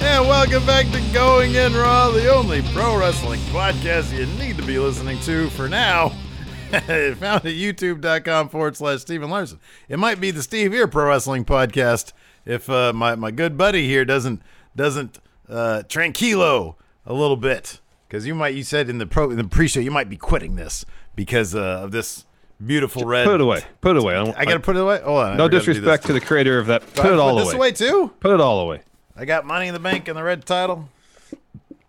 And welcome back to Going In Raw, the only pro wrestling podcast you need to be listening to for now. Found at youtube.com forward slash Steven Larson. It might be the Steve here pro wrestling podcast if uh, my, my good buddy here doesn't doesn't uh, tranquilo a little bit. Because you might you said in the pro in the pre-show you might be quitting this because uh, of this beautiful red. Put it away. Put it away. I, I gotta put it away. Hold on. No forgot to disrespect to the creator of that. Put it all this away. away too. Put it all away. I got Money in the Bank and the red title.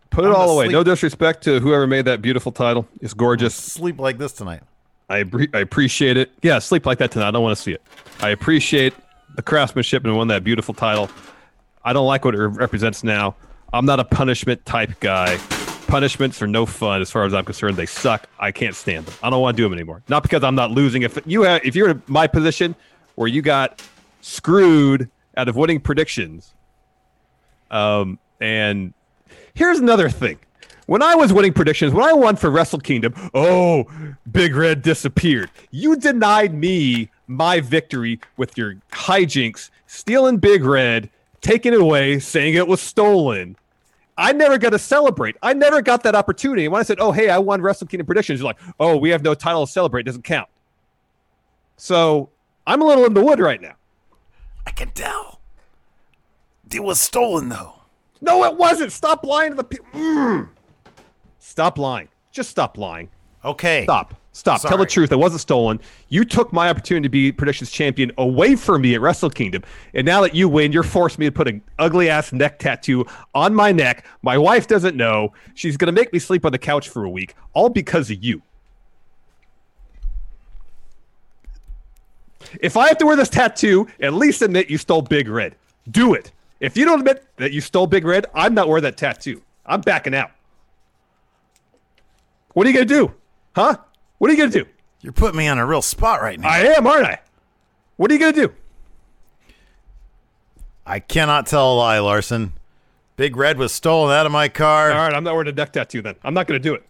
Put it I'm all away. asleep. No disrespect to whoever made that beautiful title. It's gorgeous. Sleep like this tonight. I I appreciate it. Yeah, sleep like that tonight. I don't want to see it. I appreciate the craftsmanship and won that beautiful title. I don't like what it represents now. I'm not a punishment type guy. Punishments are no fun as far as I'm concerned. They suck. I can't stand them. I don't want to do them anymore. Not because I'm not losing. If you have, if you're in my position where you got screwed out of winning predictions, um, and here's another thing. When I was winning predictions, when I won for Wrestle Kingdom, oh, Big Red disappeared. You denied me my victory with your hijinks, stealing Big Red, taking it away, saying it was stolen. I never got to celebrate. I never got that opportunity. When I said, oh, hey, I won Wrestle Kingdom predictions, you're like, oh, we have no title to celebrate. It doesn't count. So I'm a little in the wood right now. I can tell. It was stolen though. No, it wasn't. Stop lying to the people. Mm. Stop lying. Just stop lying. Okay. Stop. Stop. Tell the truth. It wasn't stolen. You took my opportunity to be predictions champion away from me at Wrestle Kingdom. And now that you win, you're forcing me to put an ugly ass neck tattoo on my neck. My wife doesn't know. She's going to make me sleep on the couch for a week, all because of you. If I have to wear this tattoo, at least admit you stole Big Red. Do it. If you don't admit that you stole Big Red, I'm not wearing that tattoo. I'm backing out. What are you going to do? Huh? What are you going to do? You're putting me on a real spot right now. I am, aren't I? What are you going to do? I cannot tell a lie, Larson. Big Red was stolen out of my car. All right, I'm not wearing a neck tattoo then. I'm not going to do it.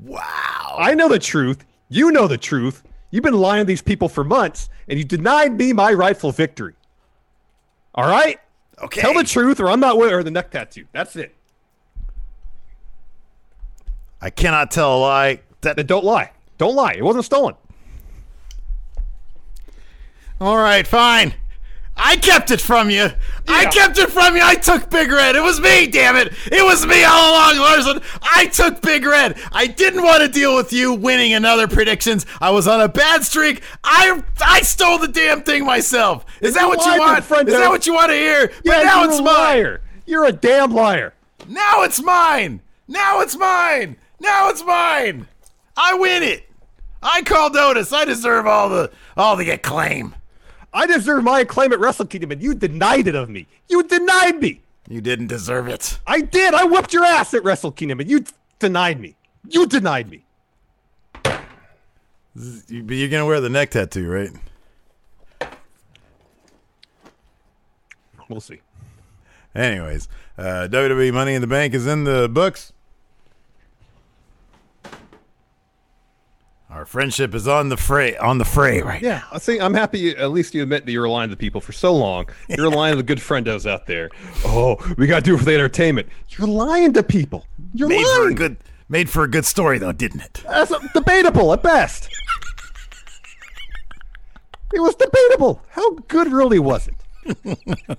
Wow. I know the truth. You know the truth. You've been lying to these people for months, and you denied me my rightful victory. All right? Okay. Tell the truth, or I'm not wearing the neck tattoo. That's it. I cannot tell a lie. That don't lie. Don't lie. It wasn't stolen. All right, fine. I kept it from you. I kept it from you. I took Big Red. It was me, damn it. It was me all along, Larson. I took Big Red. I didn't want to deal with you winning another predictions. I was on a bad streak. I I stole the damn thing myself. Is that You what you want? friend, Is that what you want to hear? Yeah, but now you're it's a mine. You're a damn liar. Now it's mine. Now it's mine. Now it's mine. I win it. I call notice. I deserve all the all the acclaim. I deserve my acclaim at Wrestle Kingdom, and you denied it of me. You denied me. You didn't deserve it. I did. I whipped your ass at Wrestle Kingdom, and you denied me. You denied me. But you're gonna wear the neck tattoo, right? We'll see. Anyways, uh, WWE Money in the Bank is in the books. Our friendship is on the fray on the fray right Yeah, I think I'm happy. You, at least you admit that you're lying to people for so long. You're lying to the good friendos out there. Oh, we got to do it for the entertainment. You're lying to people. You're Made for a lying. good made for a good story though, didn't it? That's debatable at best. it was debatable. How good really was it?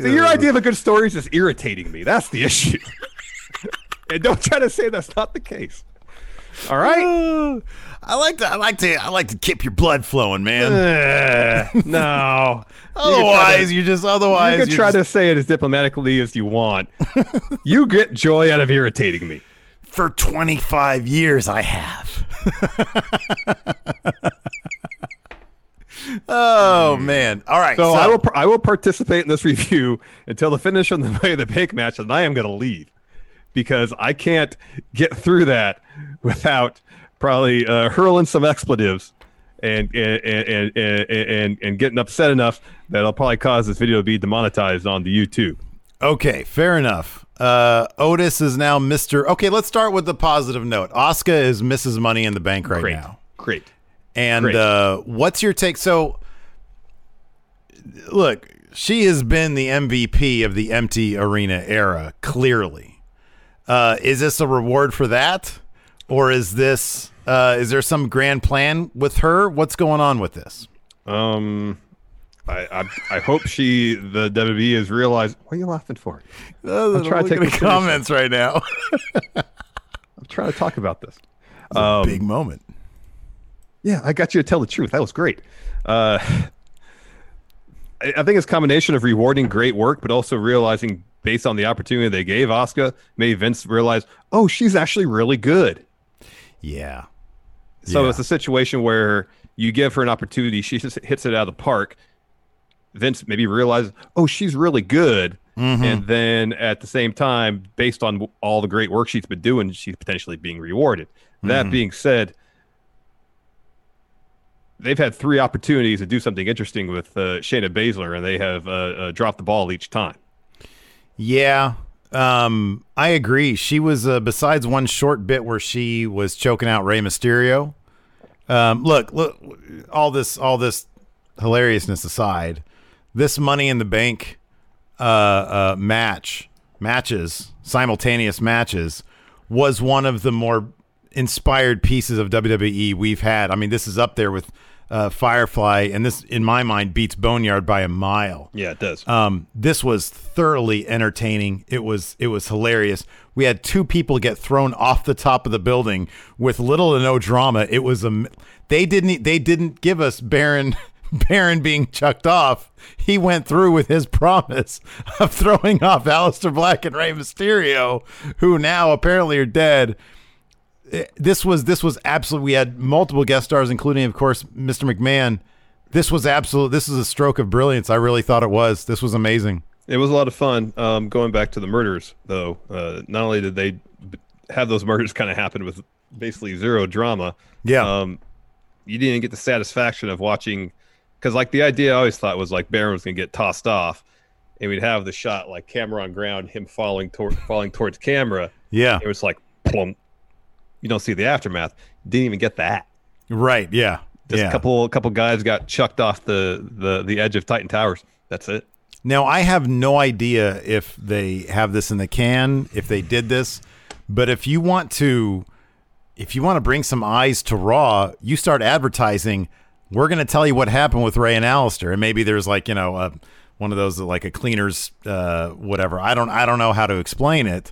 So your idea of a good story is just irritating me. That's the issue. and don't try to say that's not the case. All right. I like to I like to I like to keep your blood flowing, man. Eh, no. otherwise, you just otherwise you can try just- to say it as diplomatically as you want. you get joy out of irritating me. for 25 years I have. oh man. All right. So, I will I will participate in this review until the finish of the Way of the Bank match, and I am going to leave because I can't get through that without probably uh, hurling some expletives and and, and and and and getting upset enough that it'll probably cause this video to be demonetized on the YouTube. Okay, fair enough. Uh, Otis is now Mr. Okay, let's start with the positive note. Asuka is Mrs. Money in the Bank right Great, now. great. And Great. uh, what's your take? So, look, she has been the MVP of the empty arena era, clearly. Uh, is this a reward for that? Or is this, uh, is there some grand plan with her? What's going on with this? Um, I, I I hope she the WWE has realized. What are you laughing for? I'm trying to take the comments right now. I'm trying to talk about this. Big moment. Yeah, I got you to tell the truth. That was great. Uh, I, I think it's a combination of rewarding great work, but also realizing, based on the opportunity they gave Asuka, made Vince realize, oh, she's actually really good. Yeah. So Yeah. it's a situation where you give her an opportunity, she just hits it out of the park. Vince maybe realizes, oh, she's really good. And then at the same time, based on all the great work she's been doing, she's potentially being rewarded. That being said, they've had three opportunities to do something interesting with uh, Shayna Baszler, and they have uh, uh, dropped the ball each time. Yeah, um, I agree. She was uh, besides one short bit where she was choking out Rey Mysterio. Um, look, look, all this, all this hilariousness aside, this Money in the Bank uh, uh, match, matches, simultaneous matches, was one of the more inspired pieces of WWE we've had. I mean, this is up there with uh, Firefly, and this, in my mind, beats Boneyard by a mile. Yeah, it does. Um, this was thoroughly entertaining. It was it was hilarious. We had two people get thrown off the top of the building with little to no drama. It was a they didn't they didn't give us Baron Baron being chucked off. He went through with his promise of throwing off Aleister Black and Rey Mysterio, who now apparently are dead this was this was absolute. We had multiple guest stars, including, of course, Mr. McMahon. This was absolute. This is a stroke of brilliance. I really thought it was. This was amazing. It was a lot of fun. Um, going back to the murders, though, uh, not only did they have those murders kind of happen with basically zero drama, Yeah. um, you didn't get the satisfaction of watching. Because, like, the idea I always thought was like Baron was going to get tossed off, and we'd have the shot like camera on ground, him falling toward falling towards camera. Yeah. It was like plump. You don't see the aftermath. Didn't even get that. Right. Yeah. Just yeah. a couple a couple guys got chucked off the, the the edge of Titan Towers. That's it. Now I have no idea if they have this in the can, if they did this, but if you want to if you want to bring some eyes to Raw, you start advertising, we're going to tell you what happened with Rey and Aleister and maybe there's like, you know, a, one of those like a cleaner's uh whatever. I don't I don't know how to explain it,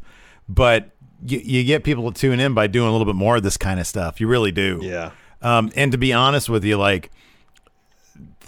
but you, you get people to tune in by doing a little bit more of this kind of stuff. You really do. Yeah. Um, and to be honest with you, like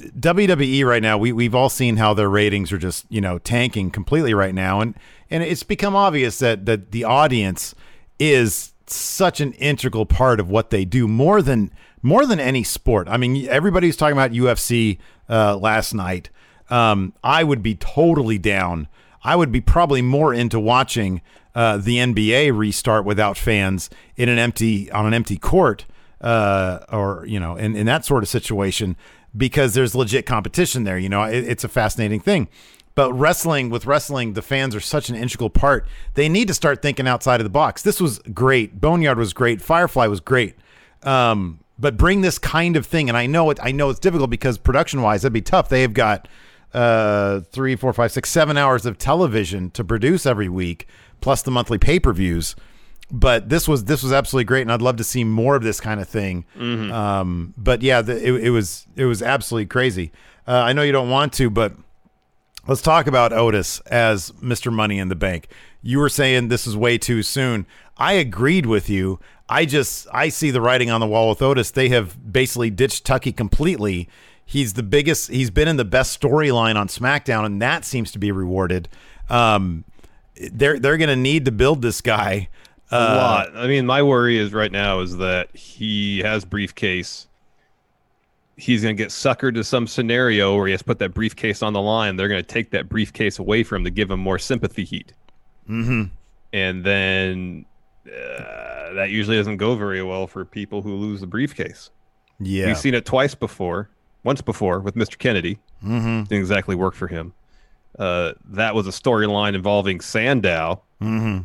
WWE right now, we we've all seen how their ratings are just you know tanking completely right now, and and it's become obvious that that the audience is such an integral part of what they do more than more than any sport. I mean, everybody's talking about UFC uh, last night. Um, I would be totally down. I would be probably more into watching uh, the NBA restart without fans in an empty on an empty court, uh, or you know, in, in that sort of situation because there's legit competition there. You know, it, it's a fascinating thing. But wrestling, with wrestling, the fans are such an integral part. They need to start thinking outside of the box. This was great. Boneyard was great. Firefly was great. Um, but bring this kind of thing. And I know it. I know it's difficult because production wise, that'd be tough. They've got uh, three, four, five, six, seven hours of television to produce every week, plus the monthly pay per views. But this was this was absolutely great, and I'd love to see more of this kind of thing. Um, but yeah, the, it, it was it was absolutely crazy. Uh, I know you don't want to, but let's talk about Otis as Mr. Money in the Bank. You were saying this is way too soon. I agreed with you. I just I see the writing on the wall with Otis. They have basically ditched Tucker completely. He's the biggest. He's been in the best storyline on SmackDown, and that seems to be rewarded. Um, they're they're going to need to build this guy. a lot. I mean, my worry is right now is that he has briefcase. He's going to get suckered to some scenario where he has put that briefcase on the line. They're going to take that briefcase away from him to give him more sympathy heat. Mm-hmm. And then uh, that usually doesn't go very well for people who lose the briefcase. Yeah, We've seen it twice before, once before with Mr. Kennedy. Mm-hmm. Didn't exactly work for him. Uh, that was a storyline involving Sandow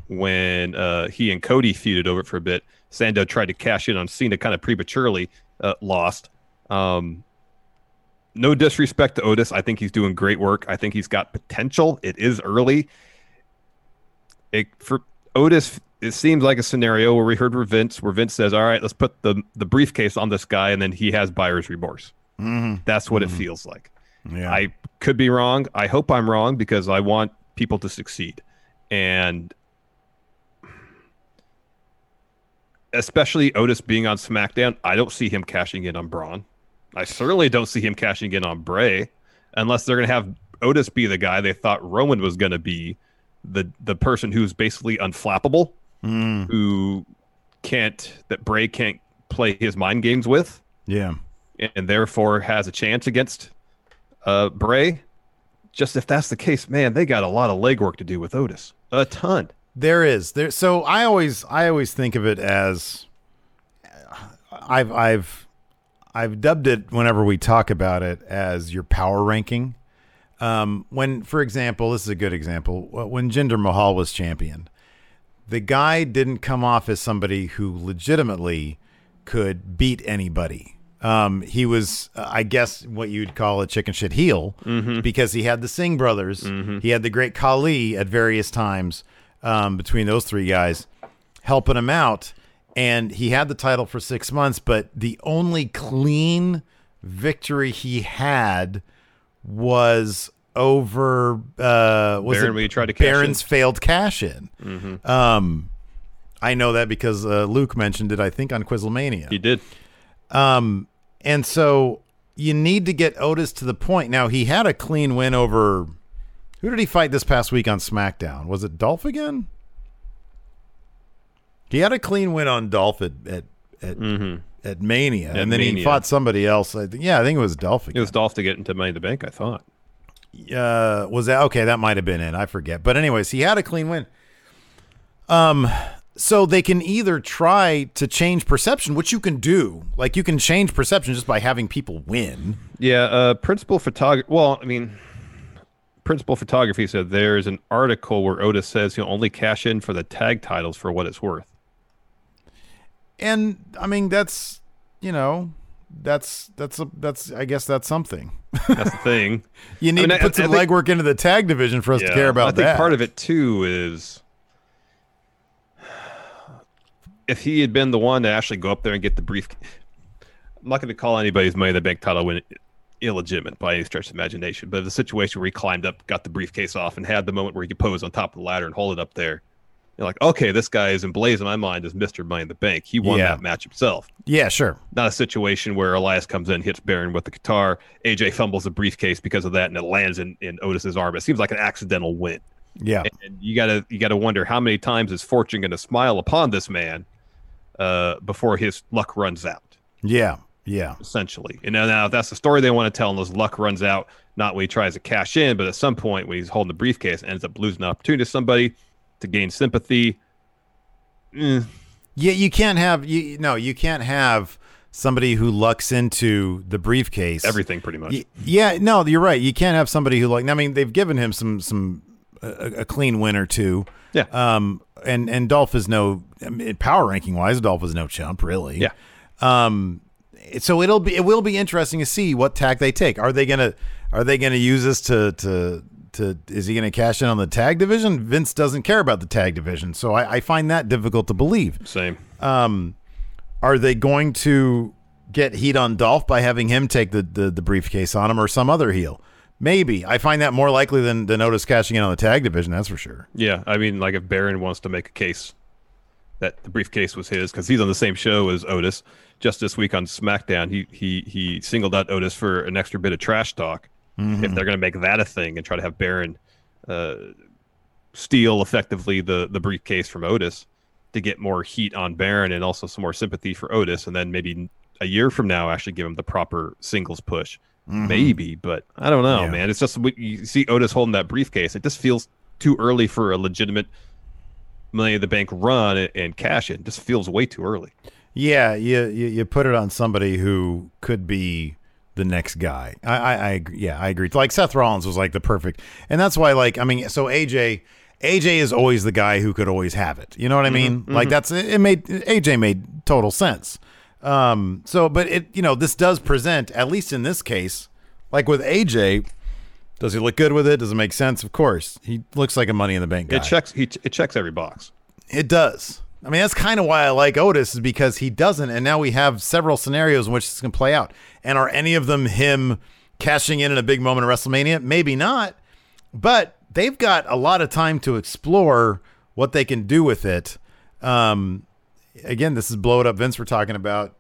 when uh, he and Cody feuded over it for a bit. Sandow tried to cash in on Cena kind of prematurely, uh, lost. Um, no disrespect to Otis. I think he's doing great work. I think he's got potential. It is early. It, for Otis, it seems like a scenario where we heard from Vince, where Vince says, "All right, let's put the the briefcase on this guy," and then he has buyer's remorse. That's what it feels like. Yeah. I could be wrong. I hope I'm wrong because I want people to succeed. And especially Otis being on SmackDown, I don't see him cashing in on Braun. I certainly don't see him cashing in on Bray unless they're going to have Otis be the guy they thought Roman was going to be the the person who's basically unflappable, hmm. who can't that Bray can't play his mind games with yeah. and therefore has a chance against uh, Bray. Just if that's the case, man, they got a lot of legwork to do with Otis. A ton. There is there. So I always I always think of it as I've I've I've dubbed it whenever we talk about it as your power ranking. Um, when, for example, this is a good example. When Jinder Mahal was champion, the guy didn't come off as somebody who legitimately could beat anybody. Um, he was, uh, I guess, what you'd call a chicken shit heel because he had the Singh brothers. He had the great Khali at various times um, between those three guys helping him out. And he had the title for six months, but the only clean victory he had was over uh was Baron, it tried to cash in? Baron's failed cash in. Um I know that because uh, Luke mentioned it, I think, on Quizlemania. He did. Um, and so you need to get Otis to the point. Now he had a clean win over. Who did he fight this past week on SmackDown? Was it Dolph again? He had a clean win on Dolph at at at, at Mania, and then he Mm-hmm. Fought somebody else. I think, yeah, I think it was Dolph Again. It was Dolph to get into Money in the Bank, I thought. uh, was that okay? That might have been it. I forget. But anyways, he had a clean win. Um, so they can either try to change perception, which you can do, like you can change perception just by having people win. Yeah, uh, principal photography. Well, I mean, principal photography said there's an article where Otis says he'll only cash in for the tag titles for what it's worth. And I mean, that's you know, that's that's a, that's I guess that's something. That's the thing. You need mean, to I- put some I think- legwork into the tag division for us to care about I think that. part of it too is if he had been the one to actually go up there and get the brief. I'm not going to call anybody's money in the bank title win illegitimate by any stretch of imagination, but the situation where he climbed up, got the briefcase off, and had the moment where he could pose on top of the ladder and hold it up there. You're like, okay, this guy is emblazoned in my mind as Mr. Money in the Bank. He won Yeah. that match himself. yeah, sure. Not a situation where Elias comes in, hits Baron with the guitar, AJ fumbles the briefcase because of that, and it lands in, in Otis's arm. It seems like an accidental win Yeah, and you gotta you gotta wonder how many times is fortune gonna smile upon this man uh, before his luck runs out. yeah, yeah. Essentially, and now, now if that's the story they want to tell, and his luck runs out, not when he tries to cash in, but at some point when he's holding the briefcase, ends up losing an opportunity to somebody to gain sympathy. Eh, Yeah, you can't have you no, you can't have somebody who lucks into the briefcase. everything pretty much. Y- Yeah, no, you're right. You can't have somebody who like. I mean, they've given him some some a, a clean win or two. Yeah. Um. And and Dolph is no I mean, power ranking wise. Dolph is no chump, really. Yeah. Um. so it'll be it will be interesting to see what tack they take. Are they gonna are they gonna use this to to to is he gonna cash in on the tag division? Vince doesn't care about the tag division, so I, I find that difficult to believe. Same. Um, are they going to get heat on Dolph by having him take the, the, the briefcase on him or some other heel? Maybe. I find that more likely than, than Otis cashing in on the tag division, that's for sure. Yeah, I mean, like if Baron wants to make a case that the briefcase was his because he's on the same show as Otis. Just this week on SmackDown, he he he singled out Otis for an extra bit of trash talk. Mm-hmm. If they're going to make that a thing and try to have Baron uh, steal effectively the the briefcase from Otis to get more heat on Baron and also some more sympathy for Otis, and then maybe a year from now actually give him the proper singles push. Maybe, but I don't know, Mm-hmm. Yeah. man. It's just you see Otis holding that briefcase. It just feels too early for a legitimate Money in the Bank run and, and cash in. It just feels way too early. Yeah, you, you you put it on somebody who could be the next guy. I, I, I. Yeah, I agree. Like Seth Rollins was like the perfect, and that's why like I mean, so AJ AJ is always the guy who could always have it. You know what I mean? Like that's it made AJ made total sense. Um. So, but it you know this does present at least in this case, like with AJ. Does he look good with it? Does it make sense? Of course, he looks like a Money in the Bank guy. It checks. He, it checks every box. It does. I mean, that's kind of why I like Otis is because he doesn't, and now we have several scenarios in which this can play out. And are any of them him cashing in in a big moment of WrestleMania? Maybe not, but they've got a lot of time to explore what they can do with it. Um, again, this is blow it up Vince we're talking about.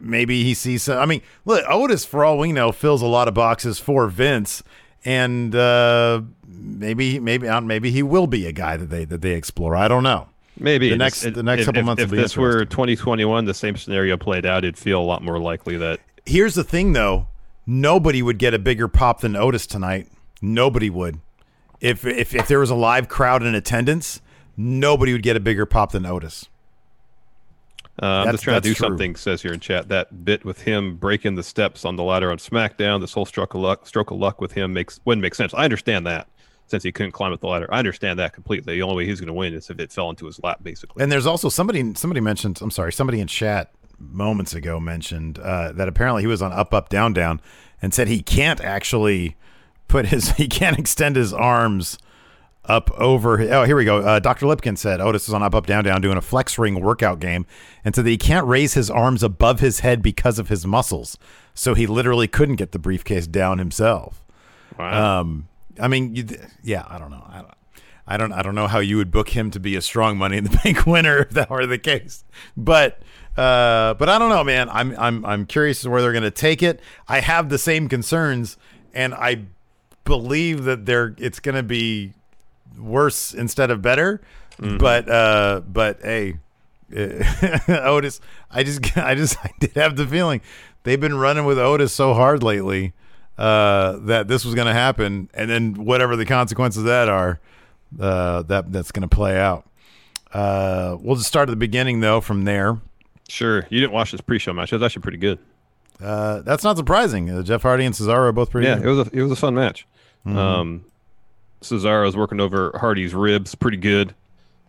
Maybe he sees. Some, I mean, look, Otis, for all we know, fills a lot of boxes for Vince, and uh, maybe, maybe, maybe he will be a guy that they that they explore. I don't know. Maybe The next- it- the next if, couple if- months If this were 2021, the same scenario played out, it'd feel a lot more likely that Here's the thing, though. Nobody would get a bigger pop than Otis tonight. Nobody would. If if if there was a live crowd in attendance, nobody would get a bigger pop than Otis. Uh, I'm just trying to do true. something. Says here in chat that bit with him breaking the steps on the ladder on SmackDown. This whole stroke of luck, stroke of luck with him makes wouldn't make sense. I understand that since he couldn't climb up the ladder. I understand that completely. The only way he's going to win is if it fell into his lap, basically. And there's also somebody somebody mentioned. I'm sorry, somebody in chat moments ago mentioned uh, that apparently he was on up up down down and said he can't actually put his he can't extend his arms up over. Oh, here we go. Uh, Dr. Lipkin said Otis is on up up down down doing a flex ring workout game, and said that he can't raise his arms above his head because of his muscles. So he literally couldn't get the briefcase down himself. Wow. Um, I mean, you, yeah, I don't know. I don't, I don't, I don't know how you would book him to be a strong Money in the Bank winner if that were the case. But, uh, but I don't know, man. I'm, I'm, I'm curious where they're going to take it. I have the same concerns, and I believe that they're, it's going to be worse instead of better. But, uh, but hey, Otis, I just, I just, I did have the feeling they've been running with Otis so hard lately uh, that this was going to happen, and then whatever the consequences of that are, uh, that that's going to play out. Uh, we'll just start at the beginning though. From there, sure. You didn't watch this pre-show match. It was actually pretty good. uh, that's not surprising. Uh, Jeff Hardy and Cesaro are both pretty. Yeah, good. it was a it was a fun match. Mm-hmm. Um, Cesaro's working over Hardy's ribs pretty good.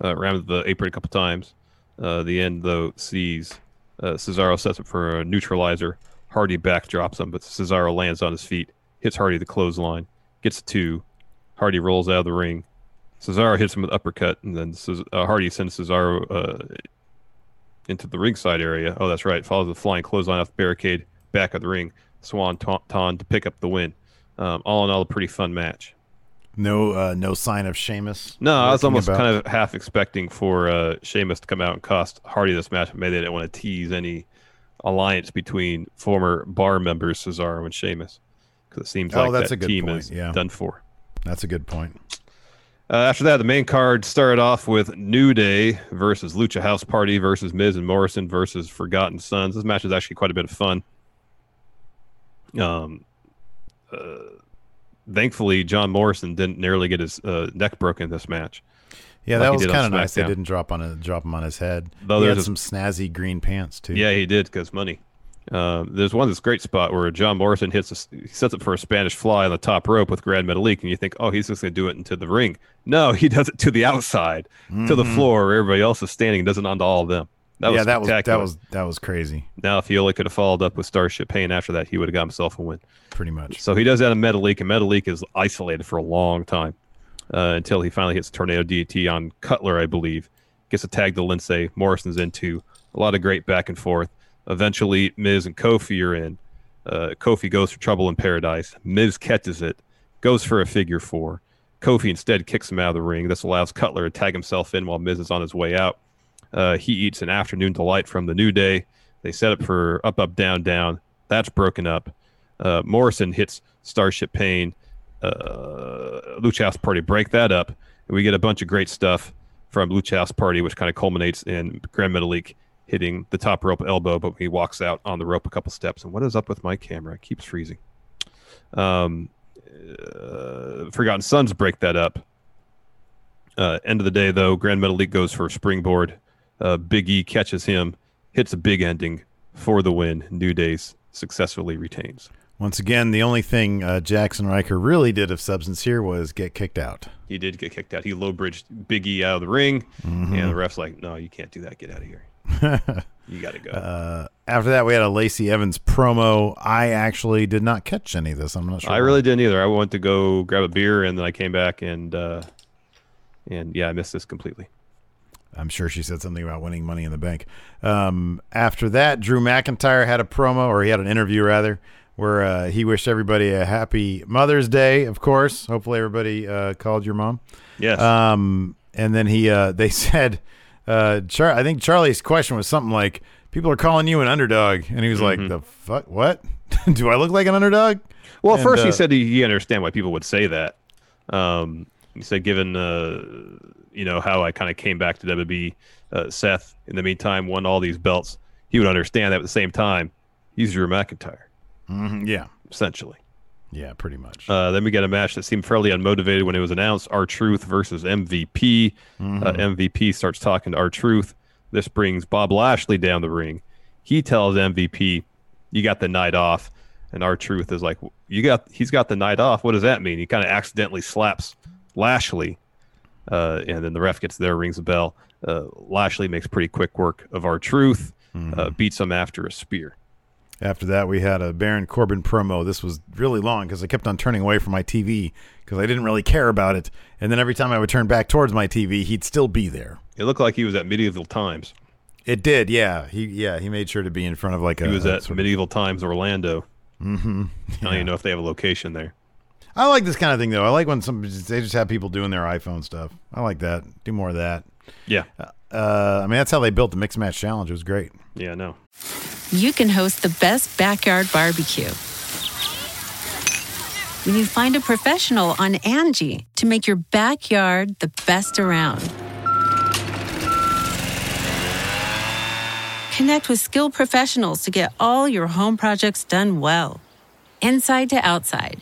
Uh, the apron a couple times. Uh, the end though sees uh, Cesaro sets up for a neutralizer. Hardy backdrops him, but Cesaro lands on his feet, hits Hardy the clothesline, gets a two. Hardy rolls out of the ring. Cesaro hits him with uppercut, and then uh, Hardy sends Cesaro uh, into the ringside area. Oh, that's right. Follows the flying clothesline off the barricade, back of the ring. Swanton to pick up the win. Um, all in all, a pretty fun match. No, uh, no sign of Sheamus. No, I was almost about. kind of half expecting for uh, Sheamus to come out and cost Hardy this match. Maybe they didn't want to tease any alliance between former bar members Cesaro and Sheamus because it seems Oh, like that's that a good team point, is yeah. done for. That's a good point. Uh, after that, the main card started off with New Day versus Lucha House Party versus Miz and Morrison versus Forgotten Sons. This match is actually quite a bit of fun. Um, uh, thankfully, John Morrison didn't nearly get his uh, neck broken this match. Yeah, Like that was kind of nice. They didn't drop on a drop him on his head. Though he had there's some snazzy green pants too. Yeah, he did because money. Uh, there's one this great spot where John Morrison hits, a, he sets up for a Spanish fly on the top rope with Grand Metalik, and you think, oh, he's just going to do it into the ring. No, he does it to the outside, to the floor where everybody else is standing, does it onto all of them. That was yeah, that was that was that was crazy. Now, if he only could have followed up with Starship Pain after that, he would have got himself a win. Pretty much. So he does that in Metalik, and Metalik is isolated for a long time uh, until he finally hits Tornado DT on Cutler, I believe. Gets a tag to Lince. Morrison's into a lot of great back and forth. Eventually, Miz and Kofi are in. Uh, Kofi goes for Trouble in Paradise. Miz catches it, goes for a figure four. Kofi instead kicks him out of the ring. This allows Cutler to tag himself in while Miz is on his way out. Uh, he eats an afternoon delight from the New Day. They set up for up, up, down, down. That's broken up. Uh, Morrison hits Starship Pain. Uh, House Party break that up, and we get a bunch of great stuff from Lucha House Party, which kind of culminates in Grand Metalik hitting the top rope elbow, but he walks out on the rope a couple steps. And what is up with my camera? It keeps freezing. Um, uh, Forgotten Sons break that up. Uh, end of the day, though, Grand Metalik goes for a springboard. Uh, Big E catches him, hits a big ending for the win. New Days successfully retains. Once again, the only thing uh, Jaxson Ryker really did of substance here was get kicked out. He did get kicked out. He low bridged Big E out of the ring, and the ref's like, "No, you can't do that. Get out of here. you got to go." Uh, after that, we had a Lacey Evans promo. I actually did not catch any of this. I'm not sure. I why. really didn't either. I went to go grab a beer, and then I came back, and uh, and yeah, I missed this completely. I'm sure she said something about winning money in the bank. Um, after that, Drew McIntyre had a promo, or he had an interview rather, where uh, he wished everybody a happy Mother's Day. Of course, hopefully everybody uh, called your mom. Yes. Um, and then he, uh, they said, uh, Char- I think Charlie's question was something like, "People are calling you an underdog," and he was like, "The fuck? What? Do I look like an underdog?" Well, And, first uh, he said he, he understand why people would say that. Um, said, given uh, you know how I kind of came back to WWE, uh, Seth in the meantime won all these belts. He would understand that. At the same time, he's Drew McIntyre, Mhm, yeah, essentially. yeah, pretty much. Uh, then we get a match that seemed fairly unmotivated when it was announced. R-Truth versus MVP. Uh, MVP starts talking to R-Truth. This brings Bob Lashley down the ring. He tells MVP, "You got the night off," and R-Truth is like, "You got." He's got the night off. What does that mean? He kind of accidentally slaps Lashley, uh, and then the ref gets there, rings a bell. Uh, Lashley makes pretty quick work of R-Truth, uh, beats him after a spear. After that, we had a Baron Corbin promo. This was really long because I kept on turning away from my TV because I didn't really care about it. And then every time I would turn back towards my TV, he'd still be there. It looked like he was at medieval times. It did, yeah. He yeah he made sure to be in front of like a. He was at sort of- medieval times Orlando. Mm-hmm. I don't even know if they have a location there. I like this kind of thing though. I like when some they just have people doing their iPhone stuff. I like that. Do more of that. Yeah, Uh, I mean that's how they built the mix match challenge. It was great. yeah, no. you can host the best backyard barbecue. When you find a professional on Angie to make your backyard the best around. Connect with skilled professionals to get all your home projects done well. Inside to outside,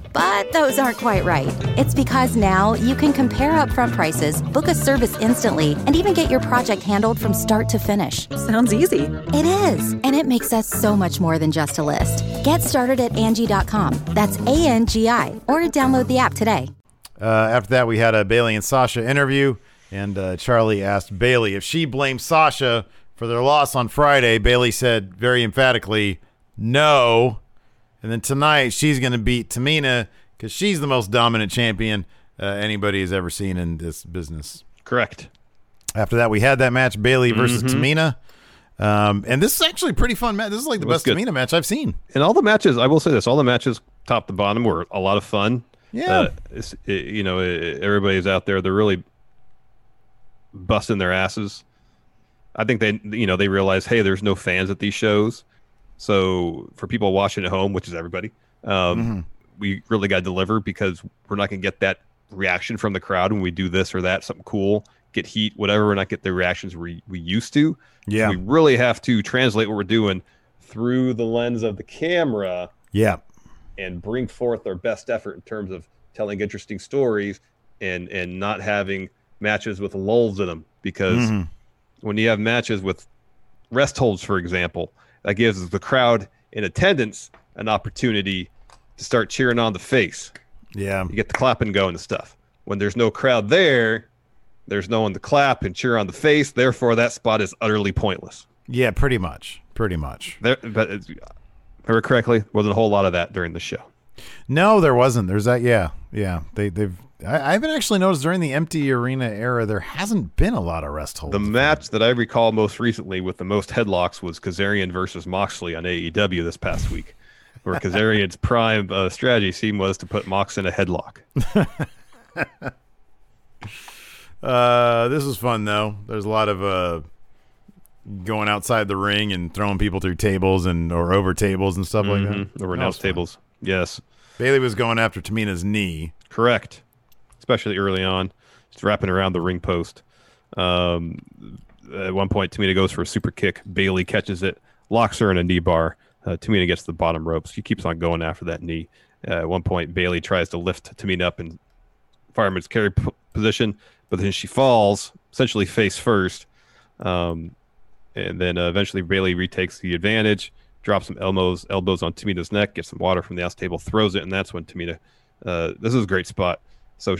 But those aren't quite right. It's because now you can compare upfront prices, book a service instantly, and even get your project handled from start to finish. Sounds easy. It is, and it makes us so much more than just a list. Get started at Angie.com. That's A N G I, or download the app today. Uh, after that, we had a Bayley and Sasha interview, and uh, Charlie asked Bayley if she blamed Sasha for their loss on Friday. Bayley said very emphatically, "No." And then tonight, she's going to beat Tamina because she's the most dominant champion uh, anybody has ever seen in this business. Correct. After that, we had that match Bayley versus Tamina. Um, and this is actually a pretty fun match. This is like the best good. Tamina match I've seen. And all the matches, I will say this: all the matches top to bottom were a lot of fun. Yeah. Uh, it, you know, it, everybody's out there. They're really busting their asses. I think they, you know, they realize, hey, there's no fans at these shows. So for people watching at home, which is everybody, um, we really got to deliver because we're not going to get that reaction from the crowd when we do this or that, something cool, get heat, whatever. We're not get the reactions we, we used to. Yeah. We really have to translate what we're doing through the lens of the camera Yeah. and bring forth our best effort in terms of telling interesting stories and and not having matches with lulls in them because Mm-hmm. when you have matches with rest holds for example that gives the crowd in attendance an opportunity to start cheering on the face Yeah. you get the clapping going and stuff when there's no crowd there there's no one to clap and cheer on the face therefore that spot is utterly pointless Yeah, pretty much. Pretty much. there but if I remember correctly wasn't a whole lot of that during the show No, there wasn't. There's that. Yeah, yeah. They they've. I, I haven't actually noticed during the empty arena era there hasn't been a lot of rest holds. The match that I recall most recently with the most headlocks was Kazarian versus Moxley on AEW this past week, where Kazarian's prime uh, strategy scheme was to put Mox in a headlock. Uh, this is fun though. There's a lot of uh going outside the ring and throwing people through tables and or over tables and stuff like that. Over That announce was fun. Yes, Bayley was going after Tamina's knee. correct. Especially early on, just wrapping around the ring post. Um, at one point, Tamina goes for a super kick. Bayley catches it, locks her in a knee bar. Uh, Tamina gets the bottom ropes. She keeps on going after that knee. Uh, at one point, Bayley tries to lift Tamina up in fireman's carry p- position, but then she falls, essentially face first. Um, and then uh, eventually Bayley retakes the advantage, drops some elbows elbows on Tamina's neck, gets some water from the outs table, throws it, and that's when Tamina. Uh, this is a great spot. So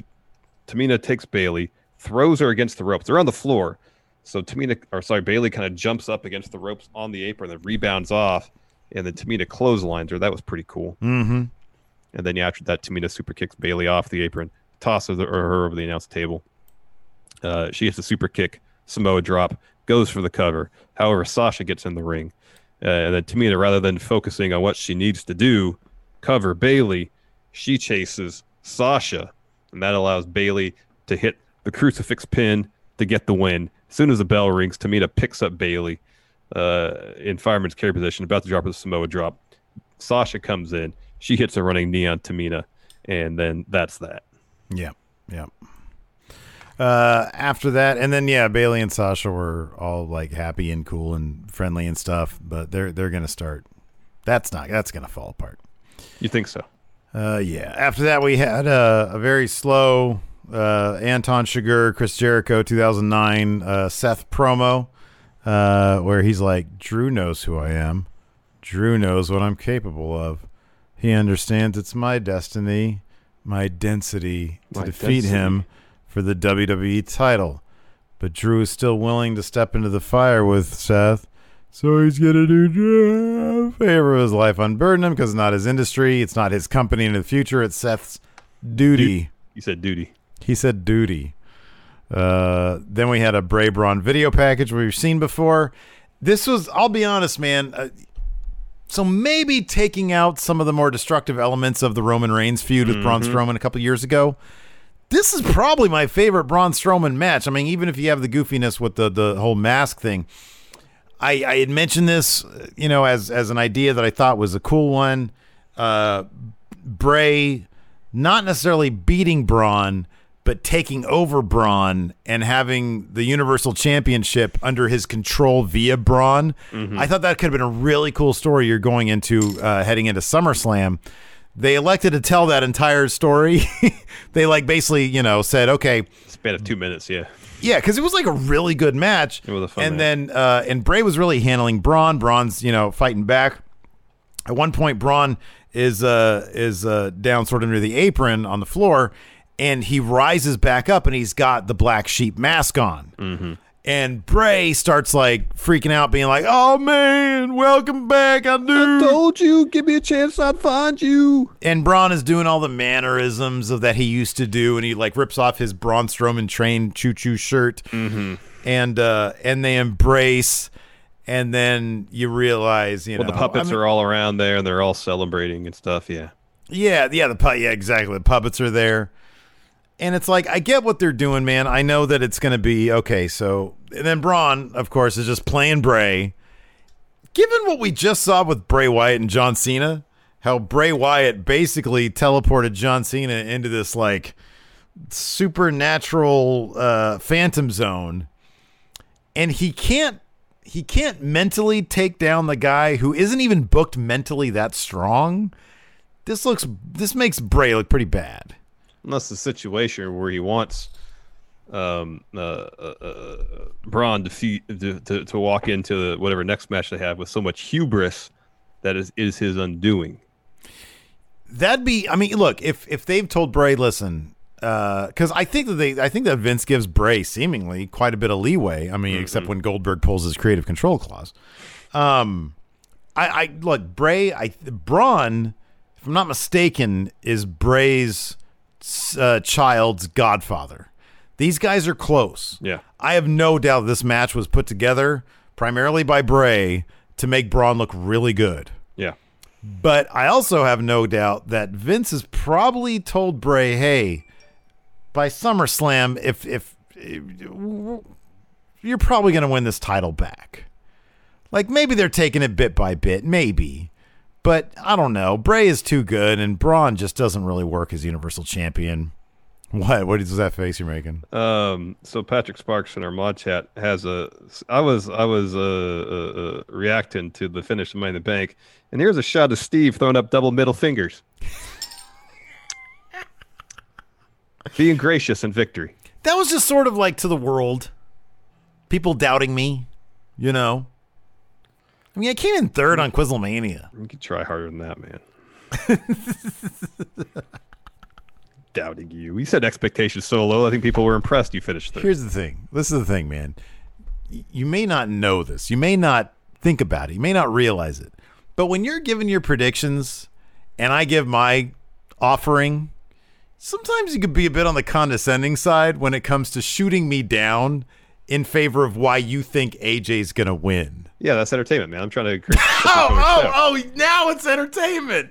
Tamina takes Bayley, throws her against the ropes. They're on the floor. So Tamina, or sorry, Bayley kind of jumps up against the ropes on the apron, then rebounds off, and then Tamina clotheslines her. That was pretty cool. Mm-hmm. And then yeah, after that, Tamina super kicks Bayley off the apron, tosses her, her over the announce table. Uh, she gets a super kick, Samoa drop, goes for the cover. However, Sasha gets in the ring. Uh, and then Tamina, rather than focusing on what she needs to do, cover Bayley, she chases Sasha. And that allows Bayley to hit the crucifix pin to get the win. As soon as the bell rings, Tamina picks up Bayley uh, in fireman's carry position, about to drop her Samoa drop. Sasha comes in. She hits a running knee on Tamina. And then that's that. Yeah, yeah. Uh, after that, and then yeah, Bayley and Sasha were all like happy and cool and friendly and stuff, but they're they're gonna start. That's not. That's gonna fall apart. You think so? Uh, yeah. After that, we had a, a very slow uh, Anton Chigurh, Chris Jericho, 2009 uh, Seth promo, uh, where he's like, "Drew knows who I am. Drew knows what I'm capable of. He understands it's my destiny, my density to My defeat density. him for the WWE title. But Drew is still willing to step into the fire with Seth." So he's gonna do a favor of his life, unburden him because it's not his industry, it's not his company in the future. It's Seth's duty. You said duty. He said duty. Uh, then we had a Bray Braun video package we've seen before. This was, I'll be honest, man. Uh, so maybe taking out some of the more destructive elements of the Roman Reigns feud with Braun Strowman a couple years ago. This is probably my favorite Braun Strowman match. I mean, even if you have the goofiness with the the whole mask thing, I, I had mentioned this, you know, as as an idea that I thought was a cool one. Uh, Bray not necessarily beating Braun, but taking over Braun and having the Universal Championship under his control via Braun. I thought that could have been a really cool story you're going into uh, heading into SummerSlam. They elected to tell that entire story. they like basically, you know, said, okay, Span of two minutes, yeah. yeah, because it was like a really good match. It was a fun and match. then uh, and Bray was really handling Braun. Braun's you know fighting back. At one point, Braun is uh is uh down sort of near the apron on the floor, and he rises back up, and he's got the black sheep mask on. Mm-hmm. And Bray starts like freaking out, being like, "Oh man, welcome back, I do." Told you, give me a chance, I'd find you. and Braun is doing all the mannerisms of that he used to do, and he like rips off his Braun Strowman train choo choo shirt, mm-hmm. and uh, and they embrace, and then you realize, you Well, know, the puppets I mean- are all around there and they're all celebrating and stuff, yeah. Yeah, yeah, the pu- yeah, exactly. The puppets are there. And it's like I get what they're doing, man. I know that it's going to be okay. So, and then Braun, of course, is just playing Bray. Given what we just saw with Bray Wyatt and John Cena, how Bray Wyatt basically teleported John Cena into this like supernatural uh, phantom zone, and he can't he can't mentally take down the guy who isn't even booked mentally that strong. This looks this makes Bray look pretty bad. Unless the situation where he wants um, uh, uh, uh, Braun to, to, to to walk into whatever next match they have with so much hubris that is is his undoing. That'd be. I mean, look if if they've told Bray, listen, because I think that they, I think that Vince gives Bray seemingly quite a bit of leeway. I mean, except when Goldberg pulls his creative control clause. Um, I, I look Bray. I Braun, if I'm not mistaken, is Bray's uh, child's godfather. These guys are close. Yeah. I have no doubt this match was put together primarily by Bray to make Braun look really good. Yeah. But I also have no doubt that Vince has probably told Bray, "Hey, by SummerSlam, if if, if you're probably going to win this title back." Like maybe they're taking it bit by bit, maybe. But I don't know. Bray is too good, and Braun just doesn't really work as Universal Champion. What? What is that face you're making? Um, so Patrick Sparks in our mod chat has a. I was I was uh, uh, uh reacting to the finish of Money in the Bank, and here's a shot of Steve throwing up double middle fingers, being gracious in victory. That was just sort of like to the world, people doubting me. You know. I mean, I came in third on Quizlemania. You could try harder than that, man. Doubting you. We said expectations so low. I think people were impressed. You finished third. Here's the thing. This is the thing, man. You may not know this. You may not think about it. You may not realize it. But when you're giving your predictions and I give my offering, sometimes you could be a bit on the condescending side when it comes to shooting me down in favor of why you think AJ's going to win. Yeah, that's entertainment, man. I'm trying to. create- Oh, oh, oh, now it's entertainment.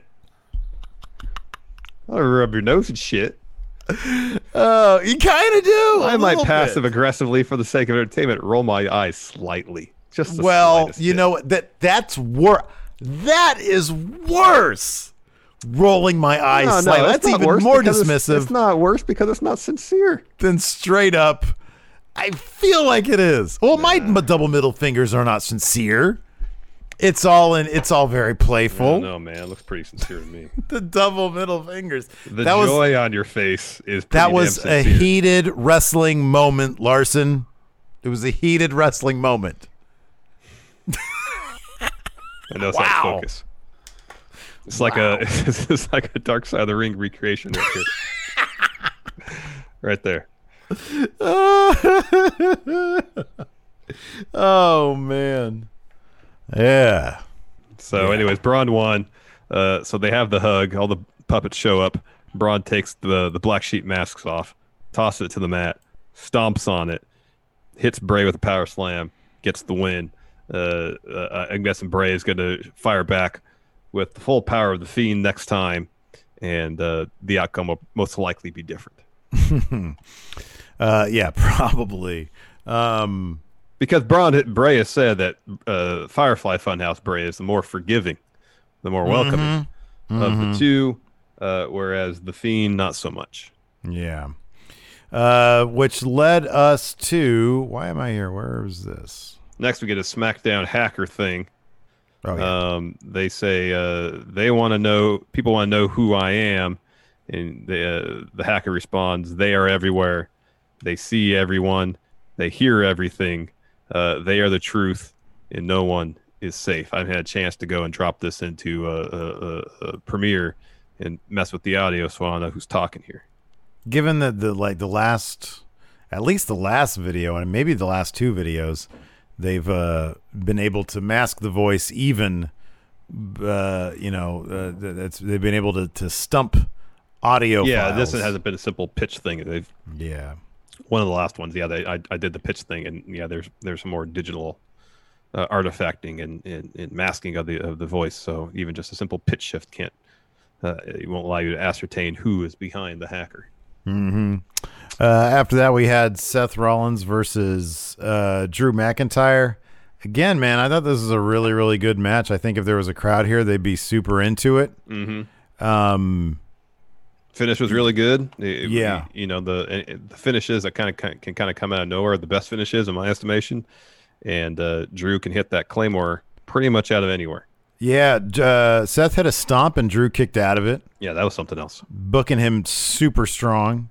I'll rub your nose and shit. Oh, you kind of do. I might passive bit. aggressively for the sake of entertainment roll my eyes slightly. Just Well, you bit. know that that's worse. That is worse. Rolling my eyes No, no, slightly. it's That's not even more because it's- dismissive It's, not worse because it's not sincere. than straight up. I feel like it is. Well, my m- double middle fingers are not sincere. It's all in. It's all very playful. No, man, it looks pretty sincere to me. The double middle fingers. The that was joy on your face is that was damn a sincere. heated wrestling moment, Larson. It was a heated wrestling moment. I know it's Wow. focus. It's like a it's like a dark side of the ring recreation right here. right there. oh man. Yeah. So, anyways, Braun won. Uh, so they have the hug. All the puppets show up. Braun takes the the black sheep masks off, tosses it to the mat, stomps on it, hits Bray with a power slam, gets the win. Uh, uh, I'm guessing Bray is going to fire back with the full power of the Fiend next time, and uh, the outcome will most likely be different. Uh, yeah, probably. Um, Because Braun Bray has said that uh, Firefly Funhouse Bray is the more forgiving, the more welcoming of the two, uh, whereas the Fiend not so much. yeah. Uh, which led us to why am I here? Where is this? Next, we get a SmackDown hacker thing. Oh yeah. Um, they say uh, they want to know, people want to know who I am, and the uh, the hacker responds, "They are everywhere. They see everyone. They hear everything. Uh, they are the truth, and no one is safe." I've had a chance to go and drop this into a, a, a, Premiere and mess with the audio, so I don't know who's talking here. Given that the like the last, at least the last video and maybe the last two videos, they've uh, been able to mask the voice even. Uh, you know, uh, that's they've been able to to stump audio. Yeah, this files. hasn't been a simple pitch thing. They've Yeah. One of the last ones. Yeah, they, I, I did the pitch thing, and yeah, there's there's some more digital uh, artifacting and, and, and masking of the of the voice. So even just a simple pitch shift can't uh, it won't allow you to ascertain who is behind the hacker. Mm-hmm. Uh, after that, we had Seth Rollins versus uh, Drew McIntyre. Again, man, I thought this was a really, really good match. I think if there was a crowd here, they'd be super into it. Mm-hmm. Um, Finish was really good. It- Yeah. you know the the finishes that kind of can kind of come out of nowhere. The best finishes, in my estimation, and uh, Drew can hit that claymore pretty much out of anywhere. yeah, uh, Seth had a stomp and Drew kicked out of it, Yeah, that was something else. booking him super strong.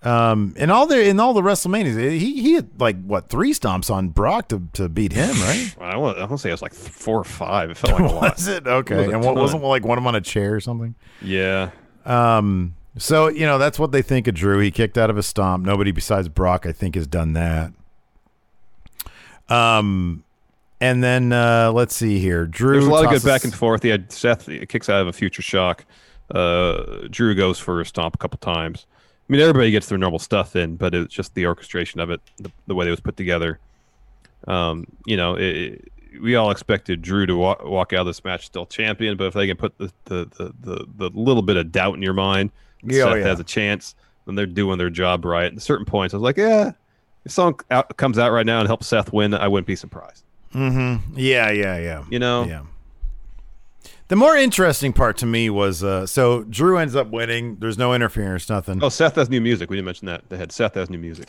Um, in all the in all the WrestleManias, he he had like what three stomps on Brock to, to beat him, right? I want I want to say it was like four or five. It felt like a lot. Was it It okay? was and what ton. wasn't like one of them on a chair or something? Yeah, Um, so you know that's what they think of Drew. He kicked out of a stomp. Nobody besides Brock, I think, has done that. Um, and then uh, let's see here. Drew. There's a lot of good back and forth. He had Seth kicks out of a future shock. Uh, Drew goes for a stomp a couple times. I mean, everybody gets their normal stuff in, but it's just the orchestration of it, the, the way it was put together. Um, you know, it- we all expected Drew to walk, walk out of this match still champion, but if they can put the the, the, the, the little bit of doubt in your mind, Yeah, oh, Seth yeah. has a chance, then they're doing their job right. At certain points, I was like, yeah, if someone out, comes out right now and helps Seth win, I wouldn't be surprised. Mm-hmm. Yeah, yeah, yeah. You know, Yeah. The more interesting part to me was uh, so Drew ends up winning. There's no interference, nothing. Oh, Seth has new music. We didn't mention that. They had Seth has new music.